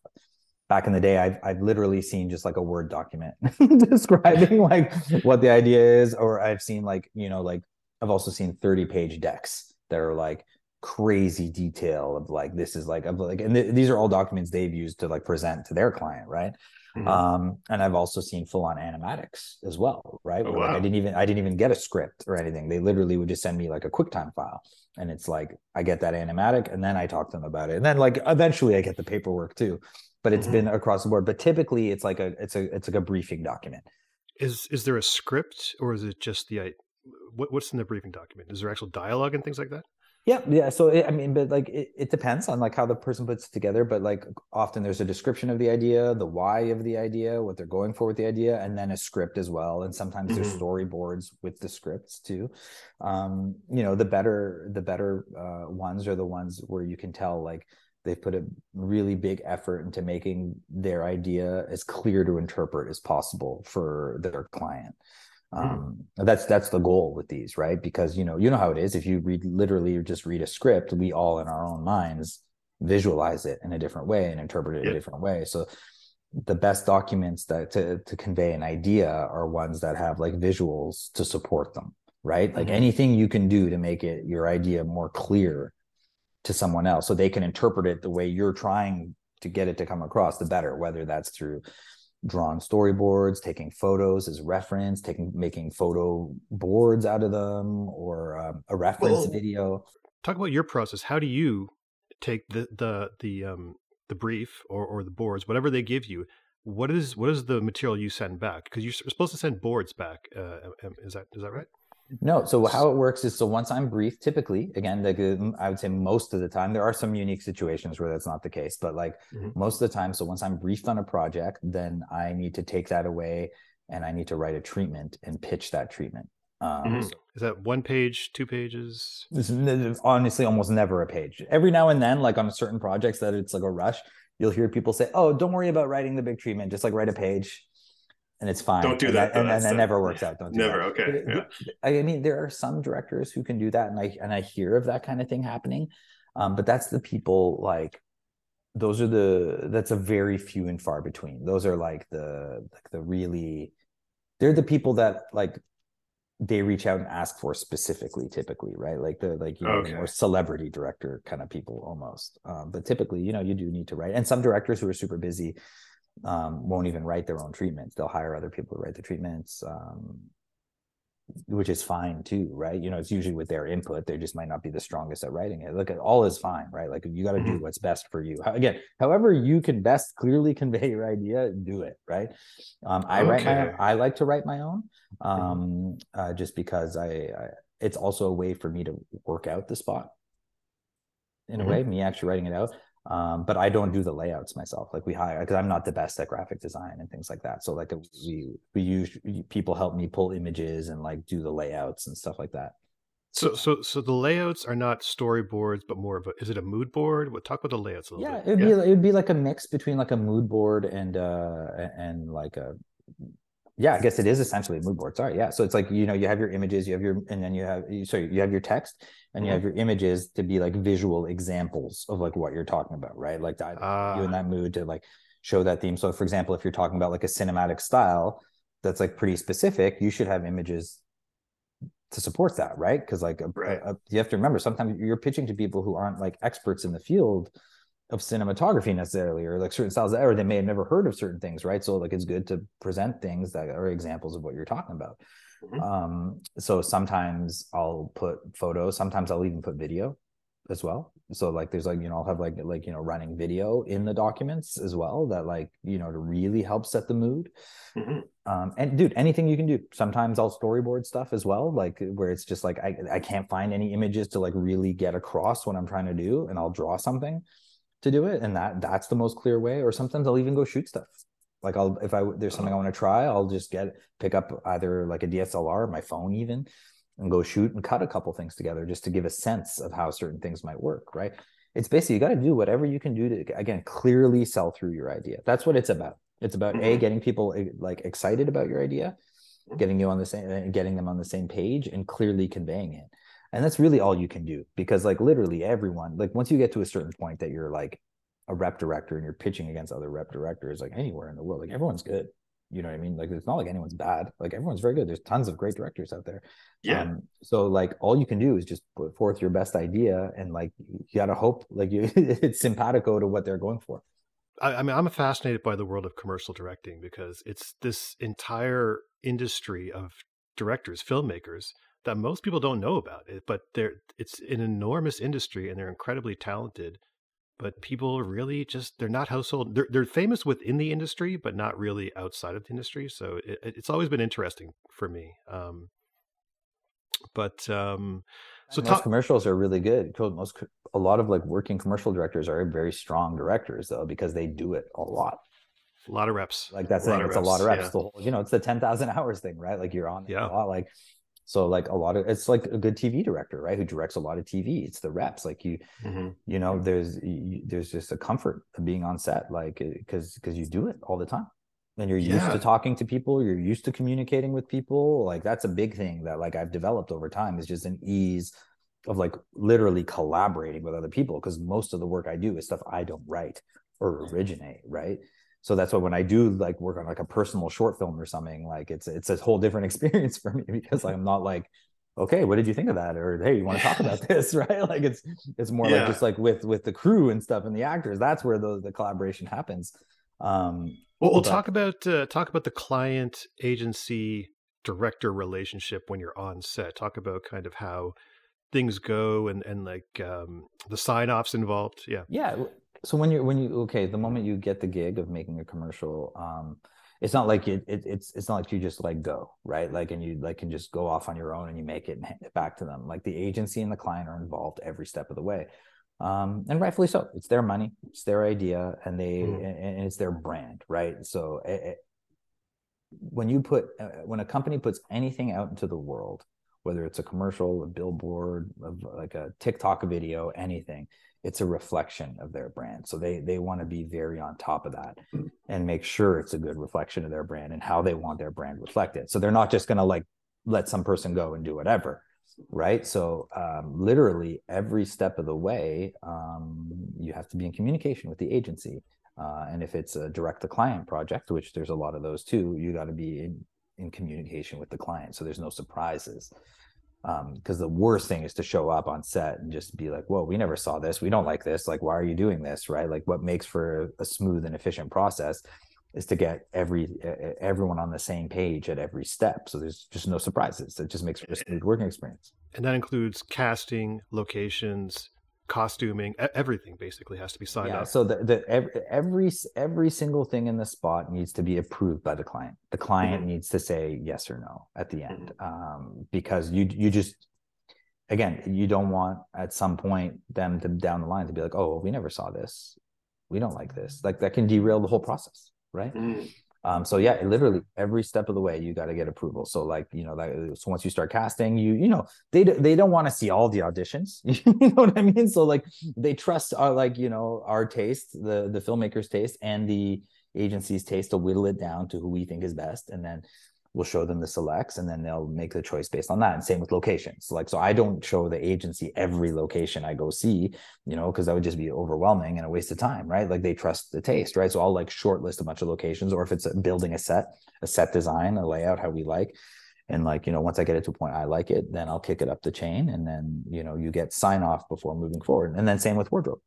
back in the day, I've I've literally seen just like a word document <laughs> describing like what the idea is, or I've seen like you know like I've also seen thirty page decks that are like crazy detail of like this is like of like and th- these are all documents they've used to like present to their client right mm-hmm. um and i've also seen full on animatics as well right? Oh, wow. like i didn't even i didn't even get a script or anything. They literally would just send me like a quicktime file. And it's like i get that animatic and then i talk to them about it. And then like eventually i get the paperwork too. But it's mm-hmm. been across the board. But typically it's like a it's a it's like a briefing document. Is is there a script or is it just the what, what's in the briefing document? Is there actual dialogue and things like that yeah, yeah. So it, I mean, but like it, it depends on like how the person puts it together. But like often there's a description of the idea, the why of the idea, what they're going for with the idea, and then a script as well. And sometimes mm-hmm. there's storyboards with the scripts too. Um, you know, the better the better uh, ones are the ones where you can tell like they've put a really big effort into making their idea as clear to interpret as possible for their client. Hmm. um, that's that's the goal with these right because you know you know how it is if you read literally just read a script we all in our own minds visualize it in a different way and interpret it yep. a different way so the best documents that to, to convey an idea are ones that have like visuals to support them right like mm-hmm. anything you can do to make it your idea more clear to someone else so they can interpret it the way you're trying to get it to come across the better whether that's through drawn storyboards, taking photos as reference, taking making photo boards out of them, or um, a reference well, video. Talk about your process. How do you take the the the um the brief or or the boards, whatever they give you? What is what is the material you send back? Because you're supposed to send boards back. Uh, is that is that right? No. So how it works is so once I'm briefed, typically, again, like uh, I would say most of the time, there are some unique situations where that's not the case, but like mm-hmm. most of the time, so once I'm briefed on a project, then I need to take that away and I need to write a treatment and pitch that treatment. Um, mm-hmm. Is that one page, two pages? This is honestly almost never a page. Every now and then, like on certain projects that it's like a rush, you'll hear people say, "Oh, don't worry about writing the big treatment. Just like write a page." And it's fine. Don't do that, and, and, that never works out. Don't do never. That. Okay. Yeah. I mean, there are some directors who can do that, and I and I hear of that kind of thing happening, um, but that's the people like those are the that's a very few and far between. Those are like the like the really they're the people that like they reach out and ask for specifically typically right like the like you know okay. more celebrity director kind of people almost um, but typically you know you do need to write and some directors who are super busy um, won't even write their own treatments. They'll hire other people to write the treatments, um, which is fine too, right? You know, it's usually with their input. They just might not be the strongest at writing it. Look, all is fine, right? Like you got to do Mhm. what's best for you. Again, however you can best clearly convey your idea, do it, right? Um, I write my, Okay. I like to write my own, um, uh, just because I, I, it's also a way for me to work out the spot in a way, me actually writing it out. Um, but I don't do the layouts myself. Like we hire because I'm not the best at graphic design and things like that. So like we we use people help me pull images and like do the layouts and stuff like that. So so so the layouts are not storyboards, but more of a is it a mood board? What talk about the layouts a little Yeah, bit. it'd be it would be like a mix between like a mood board and uh and like a yeah, I guess it is essentially a mood board. Sorry, yeah. So it's like you know you have your images, you have your and then you have you- sorry you have your text and you Mhm. have your images to be like visual examples of like what you're talking about, right? Like to either you in Ah, that mood to like show that theme. So for example, if you're talking about like a cinematic style that's like pretty specific, you should have images to support that, right? Because like a, Right. a- you have to remember sometimes you're pitching to people who aren't like experts in the field of cinematography necessarily or like certain styles or they may have never heard of certain things right so like it's good to present things that are examples of what you're talking about Mhm. um so sometimes i'll put photos sometimes i'll even put video as well. So like there's like you know i'll have like like you know running video in the documents as well that like you know to really help set the mood. Mhm. um and dude anything you can do. Sometimes i'll storyboard stuff as well like where it's just like i i can't find any images to like really get across what i'm trying to do and i'll draw something to do it and that that's the most clear way. Or sometimes i'll even go shoot stuff like i'll if i there's something i want to try i'll just get pick up either like a dslr or my phone even and go shoot and cut a couple things together just to give a sense of how certain things might work right? It's basically you got to do whatever you can do to again clearly sell through your idea. That's what it's about. It's about a Mhm. getting people eh, like excited about your idea getting you on the same eh, getting them on the same page and clearly conveying it. And that's really all you can do because like literally everyone like once you get to a certain point that you're like a rep director and you're pitching against other rep directors like anywhere in the world like everyone's good. You know what i mean? Like it's not like anyone's bad. Like everyone's very good. There's tons of great directors out there. Yeah. um, so like all you can do is just put forth your best idea and like you gotta hope like you <laughs> it's simpatico to what they're going for. I, I mean, I'm fascinated by the world of commercial directing because it's this entire industry of directors, filmmakers that most people don't know about it, but they're it's an enormous industry and they're incredibly talented. But people really just they're not household. They're they're famous within the industry, but not really outside of the industry. So it, it's always been interesting for me. Um, but um, so most talk, commercials are really good most a lot of like working commercial directors are very strong directors though because they do it a lot a lot of reps. like that's A the lot thing of it's a lot of reps, reps the whole, you know it's the 10,000 <laughs> hours thing right like you're on Yeah. a lot like so like a lot of it's like a good TV director right who directs a lot of TV it's the reps. Like you Mhm. you know there's you, there's just a comfort of being on set like because because you do it all the time. And you're used Yeah. to talking to people. You're used to communicating with people. Like that's a big thing that like i've developed over time is just an ease of like literally collaborating with other people because most of the work i do is stuff i don't write or originate right so that's why when i do like work on like a personal short film or something like it's it's a whole different <laughs> experience for me because like, i'm not like okay what did you think of that or hey you want to talk about <laughs> this <laughs> right like it's it's more Yeah. like just like with with the crew and stuff and the actors that's where the the collaboration happens um Well, we'll but- talk about uh, talk about the client agency director relationship when you're on set. Talk about kind of how things go and and like um, the sign offs involved. Yeah. yeah so when you when you okay the moment you get the gig of making a commercial um it's not like it, it it's it's not like you just like go right? Like and you like can just go off on your own and you make it and hand it back to them. Like the agency and the client are involved every step of the way. Um and rightfully so. It's their money. It's their idea and they Mhm. and, and it's their brand right? So it, it- when you put uh, when a company puts anything out into the world whether it's a commercial a billboard of like a tiktok video anything it's a reflection of their brand. So they they want to be very on top of that Mm. and make sure it's a good reflection of their brand and how they want their brand reflected. So they're not just going to like let some person go and do whatever right? So um, literally every step of the way um, you have to be in communication with the agency. Uh, and if it's a direct to client project which there's a lot of those too you got to be in, in communication with the client. So there's no surprises Um, because the worst thing is to show up on set and just be like whoa we never saw this. We don't like this. Like why are you doing this? Right? Like what makes for a smooth and efficient process is to get every everyone on the same page at every step. So there's just no surprises. It just makes for a smooth working experience. and that includes casting locations costuming everything basically has to be signed yeah, up so the, the every, every every single thing in the spot needs to be approved by the client the client mm-hmm. needs to say yes or no at the end mm-hmm. um, because you you just again you don't want at some point them to down the line to be like oh we never saw this we don't like this like that can derail the whole process right mm-hmm. Um, so yeah, literally every step of the way you got to get approval. So like you know that so once you start casting, you you know they they don't want to see all the auditions. <laughs> you know what I mean? So like they trust our like you know our taste, the the filmmaker's taste, and the agency's taste to whittle it down to who we think is best, and then we'll show them the selects and then they'll make the choice based on that. And same with locations. Like so i don't show the agency every location i go see you know because that would just be overwhelming and a waste of time right? Like they trust the taste right? So i'll like shortlist a bunch of locations or if it's building a set a set design a layout how we like. And like you know once i get it to a point i like it then i'll kick it up the chain and then you know you get sign off before moving forward. And then same with wardrobe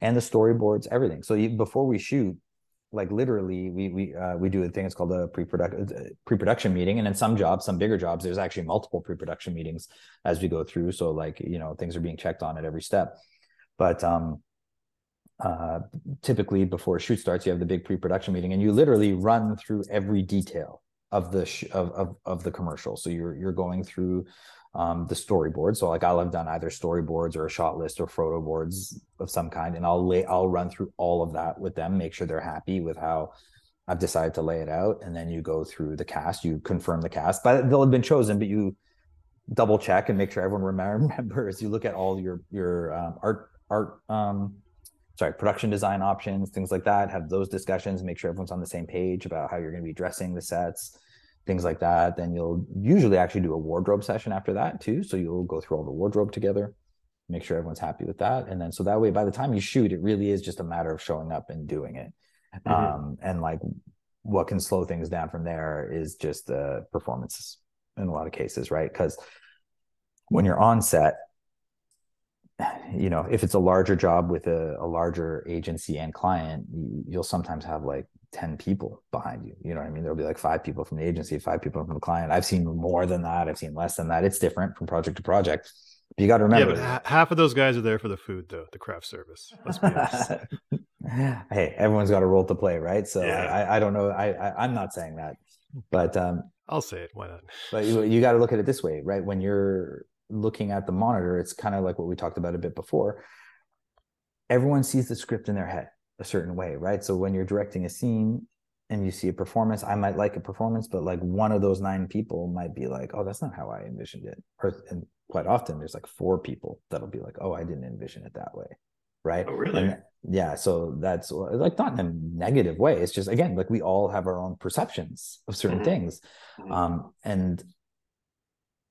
and the storyboards everything. So you, before we shoot like literally we we uh, we do a thing it's called a pre-production uh, pre-production meeting and in some jobs some bigger jobs there's actually multiple pre-production meetings as we go through so like you know things are being checked on at every step. But um uh typically before shoot starts you have the big pre-production meeting and you literally run through every detail of the sh- of, of of the commercial. So you're you're going through um, the storyboard. So like I'll have done either storyboards or a shot list or photo boards of some kind, and I'll lay I'll run through all of that with them, make sure they're happy with how I've decided to lay it out, and then you go through the cast, you confirm the cast, but they'll have been chosen, but you double check and make sure everyone <laughs> remembers. You look at all your your um, art art um, sorry production design options, things like that. Have those discussions, make sure everyone's on the same page about how you're going to be dressing the sets things like that. Then you'll usually actually do a wardrobe session after that too. So you'll go through all the wardrobe together, make sure everyone's happy with that. And then so that way, by the time you shoot, it really is just a matter of showing up and doing it. Mm-hmm. Um, and like what can slow things down from there is just the performances in a lot of cases, right? Because when you're on set, you know, if it's a larger job with a, a larger agency and client, you, you'll sometimes have like 10 people behind you. You know what I mean? There'll be like five people from the agency, five people from the client. I've seen more than that. I've seen less than that. It's different from project to project. But you got to remember. Yeah, but half of those guys are there for the food, though, the craft service. Let's be honest. <laughs> hey, everyone's got a role to play, right? So yeah. I, I don't know. I, I, am not saying that, but um, I'll say it. Why not? but you, you got to look at it this way, right? When you're looking at the monitor, it's kind of like what we talked about a bit before. Everyone sees the script in their head a certain way, right? So when you're directing a scene and you see a performance, I might like a performance, but like one of those nine people might be like, "Oh, that's not how I envisioned it." Or and quite often there's like four people that'll be like, "Oh, I didn't envision it that way." Right? Oh, really? And yeah, so that's like not in a negative way. It's just again, like we all have our own perceptions of certain mm-hmm. things. Mm-hmm. Um and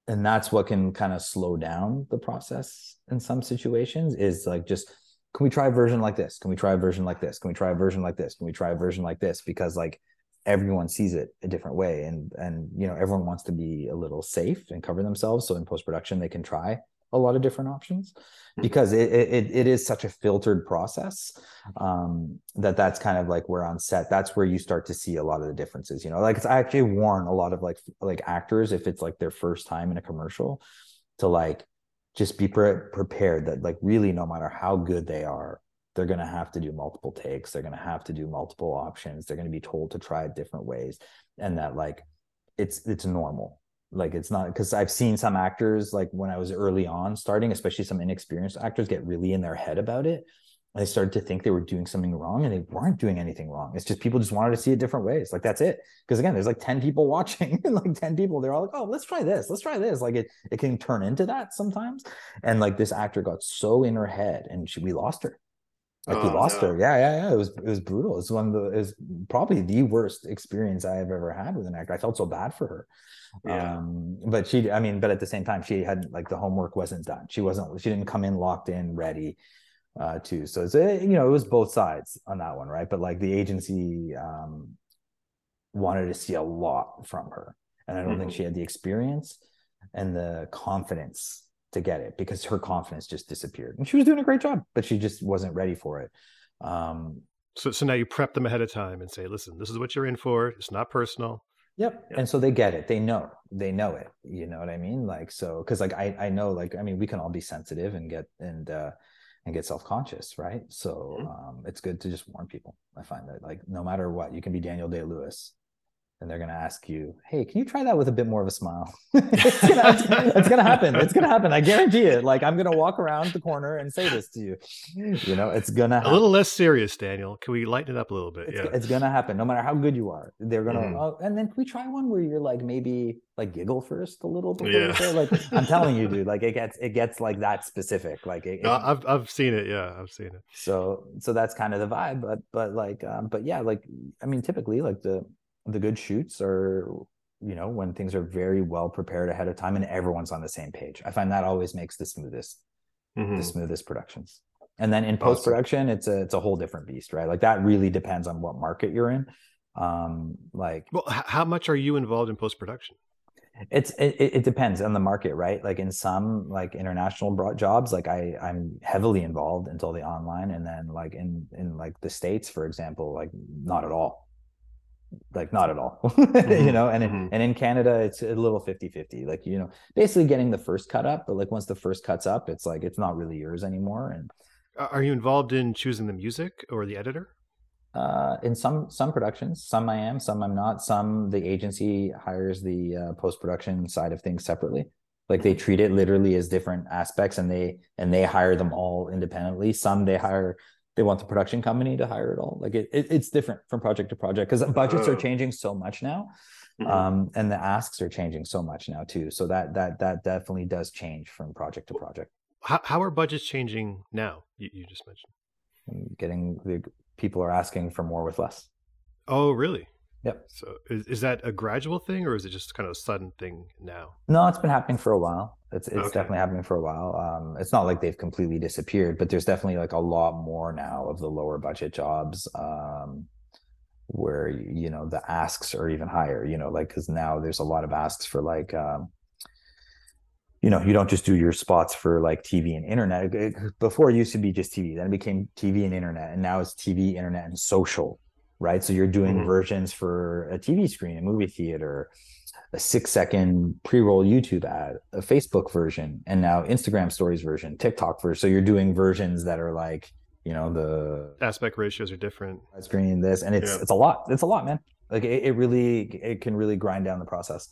and that's what can kind of slow down the process in some situations is like just can we try a version like this? Can we try a version like this? Can we try a version like this? Can we try a version like this? Because like everyone sees it a different way and and you know everyone wants to be a little safe and cover themselves so in post production they can try a lot of different options hmm. because it, it it is such a filtered process um, that that's kind of like where on set that's where you start to see a lot of the differences you know like it's I actually warn a lot of like like actors if it's like their first time in a commercial to like just be pre- prepared that like really no matter how good they are they're going to have to do multiple takes they're going to have to do multiple options they're going to be told to try it different ways and that like it's it's normal. Like it's not because i've seen some actors like when i was early on starting especially some inexperienced actors get really in their head about it they started to think they were doing something wrong and they weren't doing anything wrong. It's just people just wanted to see it different ways. Like that's it. Because again, there's like 10 people <laughs> watching, and like 10 people, they're all like, oh, let's try this, let's try this. Like it it can turn into that sometimes. And like this actor got so in her head and she we lost her. Like oh, we lost no. her. Yeah, yeah, yeah. It was it was brutal. It's one of the is probably the worst experience I have ever had with an actor. I felt so bad for her. Yeah. Um, but she, I mean, but at the same time, she hadn't like the homework wasn't done. She wasn't, she didn't come in locked in, ready uh, too. So it's you know it was both sides on that one, right? But like the agency um, wanted to see a lot from her, and I don't mm-hmm. think she had the experience and the confidence to get it because her confidence just disappeared. And she was doing a great job, but she just wasn't ready for it. Um, So, so now you prep them ahead of time and say, listen, this is what you're in for. It's not personal. Yep. Yeah. And so they get it. They know. They know it. You know what I mean? Like so cuz like I I know like I mean we can all be sensitive and get and uh and get self-conscious, right? So mm-hmm. um it's good to just warn people. I find that like no matter what, you can be Daniel Day-Lewis and they're going to ask you, "Hey, can you try that with a bit more of a smile?" <laughs> it's, gonna, it's, gonna, happen. It's gonna happen. I guarantee it. Like I'm gonna walk around the corner and say this to you. You know, it's gonna happen. a little less serious, Daniel. Can we lighten it up a little bit? It's, yeah, it's gonna happen. No matter how good you are, they're gonna. Mm-hmm. Oh, and then can we try one where you're like maybe like giggle first a little before yeah. you say like I'm telling you, <laughs> dude. Like it gets it gets like that specific. Like it, no, I've I've seen it. Yeah, I've seen it. So so that's kind of the vibe. But but like um but yeah, like I mean, typically like the the good shoots are you know when things are very well prepared ahead of time and everyone's on the same page. I find that always makes the smoothest mm-hmm. the smoothest productions. And then in post production it's a it's a whole different beast right? Like that really depends on what market you're in. Um like well how much are you involved in post production it's it, it depends on the market right? Like in some like international jobs like i i'm heavily involved until the online and then like in in like the states for example like not at all like not at all <laughs> mm-hmm. you know? And mm-hmm. and in canada it's a little 50 50 like you know basically getting the first cut up but like once the first cuts up it's like it's not really yours anymore and are you involved in choosing the music or the editor? Uh, in some some productions. Some i am some i'm not. Some the agency hires the uh, post-production side of things separately. Like they treat it literally as different aspects and they and they hire them all independently. Some they hire they want the production company to hire it all. Like it, it it's different from project to project because budgets are oh. changing so much now. Mm-hmm. Um, and the asks are changing so much now too. So that that that definitely does change from project to project. How how are budgets changing now? You, you just mentioned getting the people are asking for more with less. Oh, really? Yep. So is, is that a gradual thing or is it just kind of a sudden thing now? No, it's been happening for a while. It's it's okay. definitely happening for a while. Um, it's not like they've completely disappeared, but there's definitely like a lot more now of the lower budget jobs um, where you know the asks are even higher. You know, like because now there's a lot of asks for like um, you know, you don't just do your spots for like TV and internet. Before it used to be just TV, then it became TV and internet, and now it's TV, internet, and social right? So you're doing mm-hmm. versions for a TV screen, a movie theater, a six second pre roll YouTube ad, a Facebook version, and now Instagram stories version, TikTok version. So you're doing versions that are like, you know, the aspect ratios are different. Screen this, and it's yeah. it's a lot. It's a lot, man. Like it, it, really it can really grind down the process.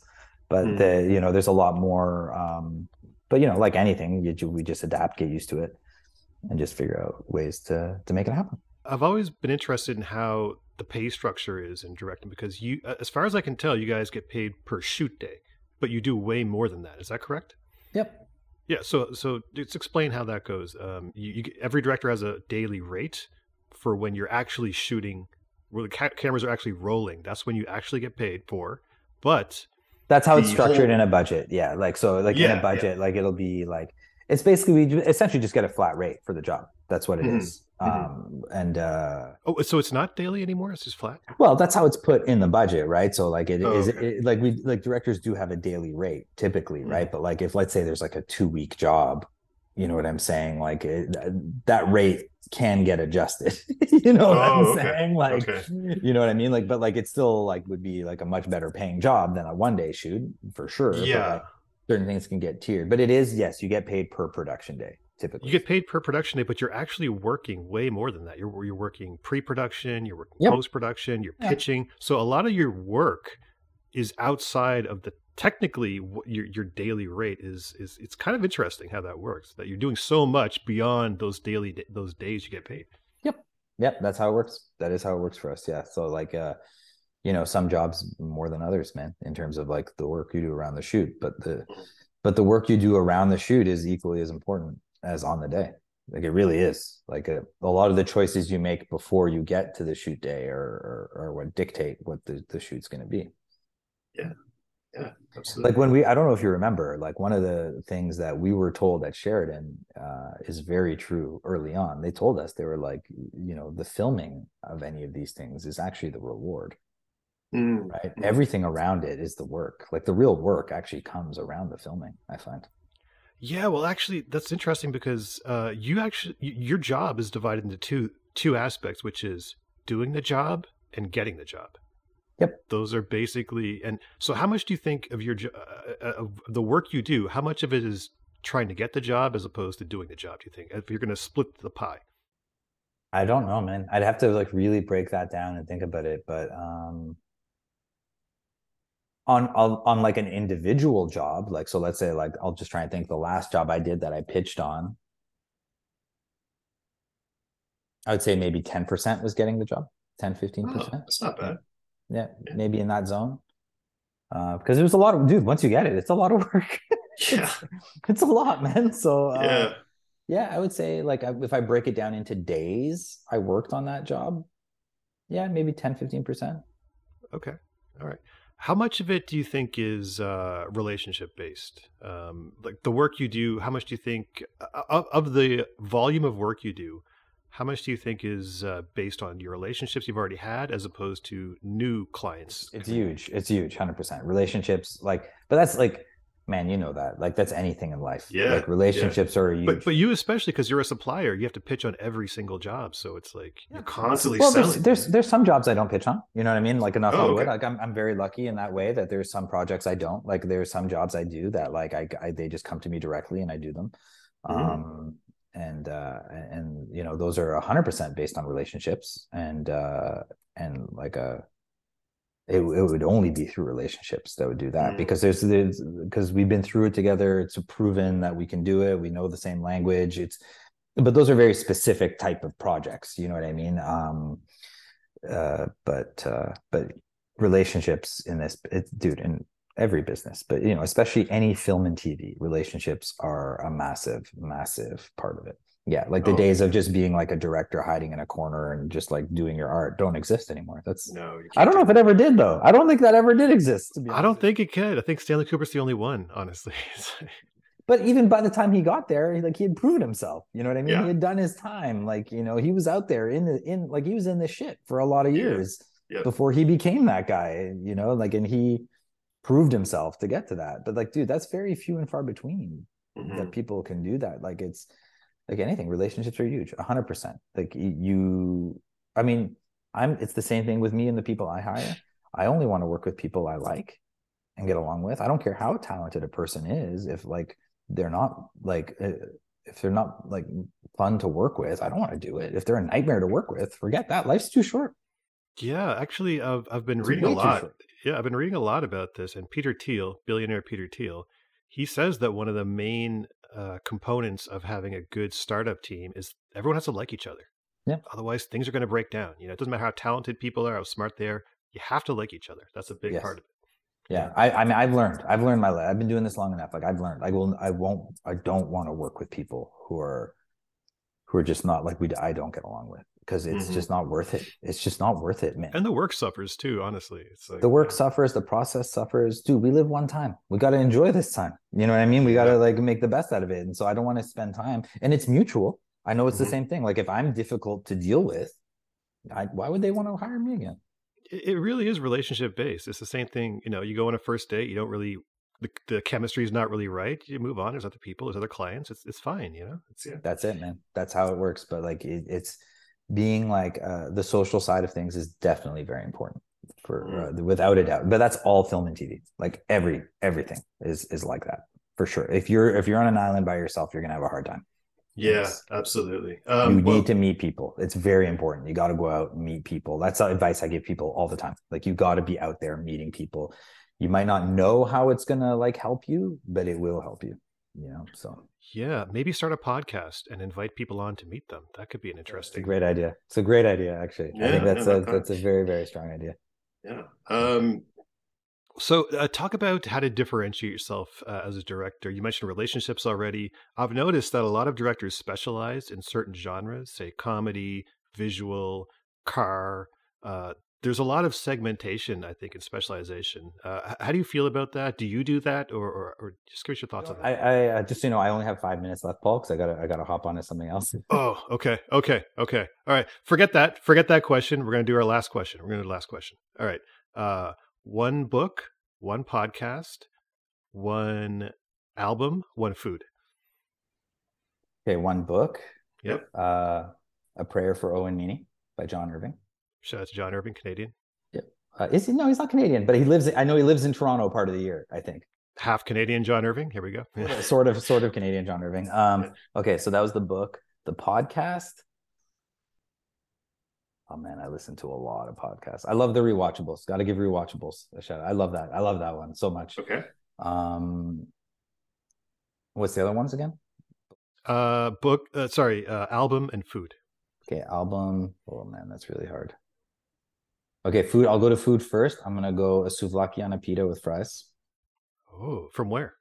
But mm. the you know, there's a lot more. Um, but you know, like anything, you, we just adapt, get used to it, and just figure out ways to to make it happen. I've always been interested in how the pay structure is in directing because you, as far as I can tell, you guys get paid per shoot day, but you do way more than that. Is that correct? Yep. Yeah. So, so let's explain how that goes. Um, you, you, every director has a daily rate for when you're actually shooting, where the ca- cameras are actually rolling. That's when you actually get paid for. But that's how it's structured whole... in a budget. Yeah. Like so, like yeah, in a budget, yeah. like it'll be like it's basically we essentially just get a flat rate for the job. That's what it mm-hmm. is. Mm-hmm. Um, and uh, oh, so it's not daily anymore. It's just flat. Well, that's how it's put in the budget, right? So like it oh, is okay. it, like we like directors do have a daily rate typically, mm-hmm. right? But like if let's say there's like a two week job, you know what I'm saying? Like it, that rate can get adjusted. <laughs> you know what oh, I'm okay. saying? Like, okay. you know what I mean? Like, but like it still like would be like a much better paying job than a one day shoot for sure. Yeah. Like, certain things can get tiered, but it is yes, you get paid per production day typically. You get paid per production day, but you're actually working way more than that. You're you're working pre-production, you're working yep. post-production, you're pitching. So a lot of your work is outside of the technically your your daily rate is is it's kind of interesting how that works. That you're doing so much beyond those daily those days you get paid. Yep. Yep, that's how it works. That is how it works for us. Yeah. So like uh you know, some jobs more than others, man, in terms of like the work you do around the shoot, but the but the work you do around the shoot is equally as important as on the day. Like it really is. Like a, a lot of the choices you make before you get to the shoot day or or, or what dictate what the, the shoot's going to be. Yeah. Yeah absolutely. Like when we i don't know if you remember like one of the things that we were told at sheridan uh, is very true early on. They told us they were like you know the filming of any of these things is actually the reward. Mm. right? Everything around it is the work. Like the real work actually comes around the filming i find yeah, well, actually, that's interesting because uh, you actually your job is divided into two two aspects, which is doing the job and getting the job. Yep. Those are basically, and so how much do you think of your uh, uh, of the work you do? How much of it is trying to get the job as opposed to doing the job? Do you think if you're going to split the pie? I don't know, man. I'd have to like really break that down and think about it. But um, on, on on like an individual job, like so, let's say like I'll just try and think the last job I did that I pitched on. I would say maybe 10% was getting the job, 10, 15%. Oh, that's not bad. Yeah, yeah. maybe in that zone. Uh, because it was a lot of dude, once you get it, it's a lot of work. <laughs> yeah. it's, it's, a lot, man. So uh, yeah. Yeah, I would say like if I break it down into days I worked on that job, yeah, maybe 10, 15%. Okay. All right. How much of it do you think is uh, relationship based? Um, like the work you do, how much do you think uh, of, of the volume of work you do? How much do you think is uh, based on your relationships you've already had as opposed to new clients? It's huge. It's huge, 100%. Relationships, like, but that's like, man, you know that. Like that's anything in life. Yeah. Like relationships yeah. are huge. But but you especially because you're a supplier, you have to pitch on every single job. So it's like you're constantly well, selling. There's, there's, there's some jobs I don't pitch on. You know what I mean? Like enough Oh, okay. Like I'm I'm very lucky in that way that there's some projects I don't. Like there's some jobs I do that like I, I they just come to me directly and I do them. Mhm. Um and uh and you know those are 100% based on relationships and uh and like a it, it would only be through relationships that would do that Mm. because there's there's because we've been through it together it's proven that we can do it we know the same language it's but those are very specific type of projects you know what i mean um uh but uh but relationships in this it, dude in every business but you know especially any film and tv relationships are a massive massive part of it yeah like the Oh. days of just being like a director hiding in a corner and just like doing your art don't exist anymore that's no, I don't know if it ever did though. I don't think that ever did exist. To be. I don't think it could. I think Stanley Kubrick's the only one, honestly. <laughs> But even by the time he got there, like he had proven himself. You know what I mean? Yeah. He had done his time. Like you know, he was out there in the in like he was in the shit for a lot of Yeah. years Yeah. before he became that guy. You know, like and he proved himself to get to that. But like, dude, that's very few and far between Mhm. that people can do that. Like it's like anything. Relationships are huge. hundred percent. Like you. I mean, I'm. It's the same thing with me and the people I hire. I only want to work with people I like and get along with. I don't care how talented a person is. If like they're not like uh, if they're not like fun to work with, I don't want to do it. If they're a nightmare to work with, forget that. Life's too short. Yeah, actually, I've I've been It's reading a lot. Yeah, I've been reading a lot about this. And Peter Thiel, billionaire Peter Thiel, he says that one of the main uh, components of having a good startup team is everyone has to like each other. Yeah. Otherwise, things are going to break down. You know, it doesn't matter how talented people are, how smart they are. You have to like each other. That's a big Yes. part of it. Yeah, I, I mean, I've learned. I've learned my. le- I've been doing this long enough. Like I've learned. I will. I won't. I don't want to work with people who are, who are just not like we. I don't get along with because it's Mhm. just not worth it. It's just not worth it, man. And the work suffers too. Honestly, it's like the work uh, suffers. The process suffers. Dude, we live one time. We got to enjoy this time. You know what I mean? We got to Yeah. like make the best out of it. And so I don't want to spend time. And it's mutual. I know it's Mhm. the same thing. Like if I'm difficult to deal with, I, why would they want to hire me again? it, it really is relationship based. It's the same thing. You know, you go on a first date, you don't really the, the chemistry is not really right. You move on. There's other people. There's other clients. It's it's fine. You know. It's yeah. that's it man that's how it works but like it, it's being like uh the social side of things is definitely very important for uh, without a doubt but that's all film and tv like every everything is is like that for sure. If you're if you're on an island by yourself you're gonna have a hard time. Yeah, Yes. absolutely. you Um, well, need to meet people. It's very important. You got to go out and meet people. That's the advice i give people all the time. Like you got to be out there meeting people. You might not know how it's gonna like help you but it will help you you know so yeah, maybe start a podcast and invite people on to meet them. That could be an it's a interesting. great idea it's a great idea actually i think that's yeah, a that's a very very strong idea Yeah. Um, so, uh, talk about how to differentiate yourself uh, as a director. You mentioned relationships already. I've noticed that a lot of directors specialize in certain genres, say comedy, visual, car. Uh, there's a lot of segmentation, I think, and specialization. Uh, how do you feel about that? Do you do that, or, or, or just give us your thoughts on that? I, I just you know, I only have five minutes left, Paul, because I gotta I gotta hop on to something else. <laughs> Oh, okay, okay, okay. All right, forget that. Forget that question. We're gonna do our last question. We're gonna do the last question. All right. Uh, one book, one podcast, one album, one food. Okay, one book. Yep. Uh, A Prayer for Owen Meany by John Irving. Shout out to John Irving, Canadian. Uh, is he? No, he's not Canadian, but he lives. I know he lives in Toronto part of the year. I think Half Canadian John Irving. Here we go. <laughs> sort of, sort of Canadian John Irving. Um, okay, so that was the book. The podcast. Oh man, I listen to a lot of podcasts. I love the rewatchables. Got to give rewatchables a shout. out. I love that. I love that one so much. Okay. Um, what's the other ones again? Uh, book. Uh, sorry, uh, album and food. Okay, album. Oh man, that's really hard. Okay, food. I'll go to food first. I'm gonna go a souvlaki on a pita with fries. Oh, from where?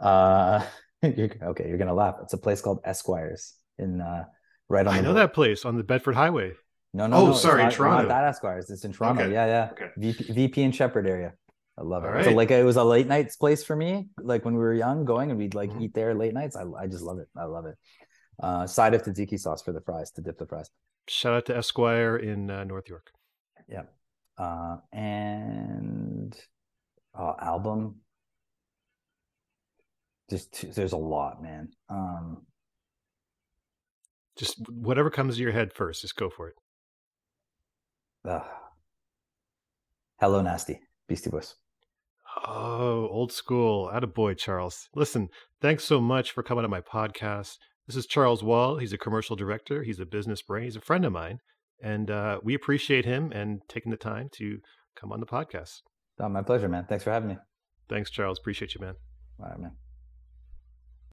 Uh, <laughs> you're, okay, you're gonna laugh. It's a place called Esquires in uh, right on. I know road. that place on the Bedford Highway. No, no, Oh, no. it's sorry, not, Toronto. Not that Esquires. It's in Toronto. Okay, Yeah, yeah. okay. VP, VP and Sheppard area. I love it. All So like it was a late nights place for me. Like when we were young, going and we'd like Mhm. eat there late nights. I, I just love it. I love it. Uh, side of tzatziki sauce for the fries to dip the fries. Shout out to Esquire in uh, North York. Uh, and uh, album. Just two, there's a lot, man. Um, Just whatever comes to your head first, just go for it. uh, Hello, nasty Beastie Boys. Oh, old school. Out of boy, Charles. Listen, thanks so much for coming on my podcast. This is Charles Wahl. He's a commercial director. He's a business brain. He's a friend of mine. And uh, we appreciate him and taking the time to come on the podcast. Oh, my pleasure, man. Thanks for having me. Thanks, Charles. Appreciate you, man. All right, man.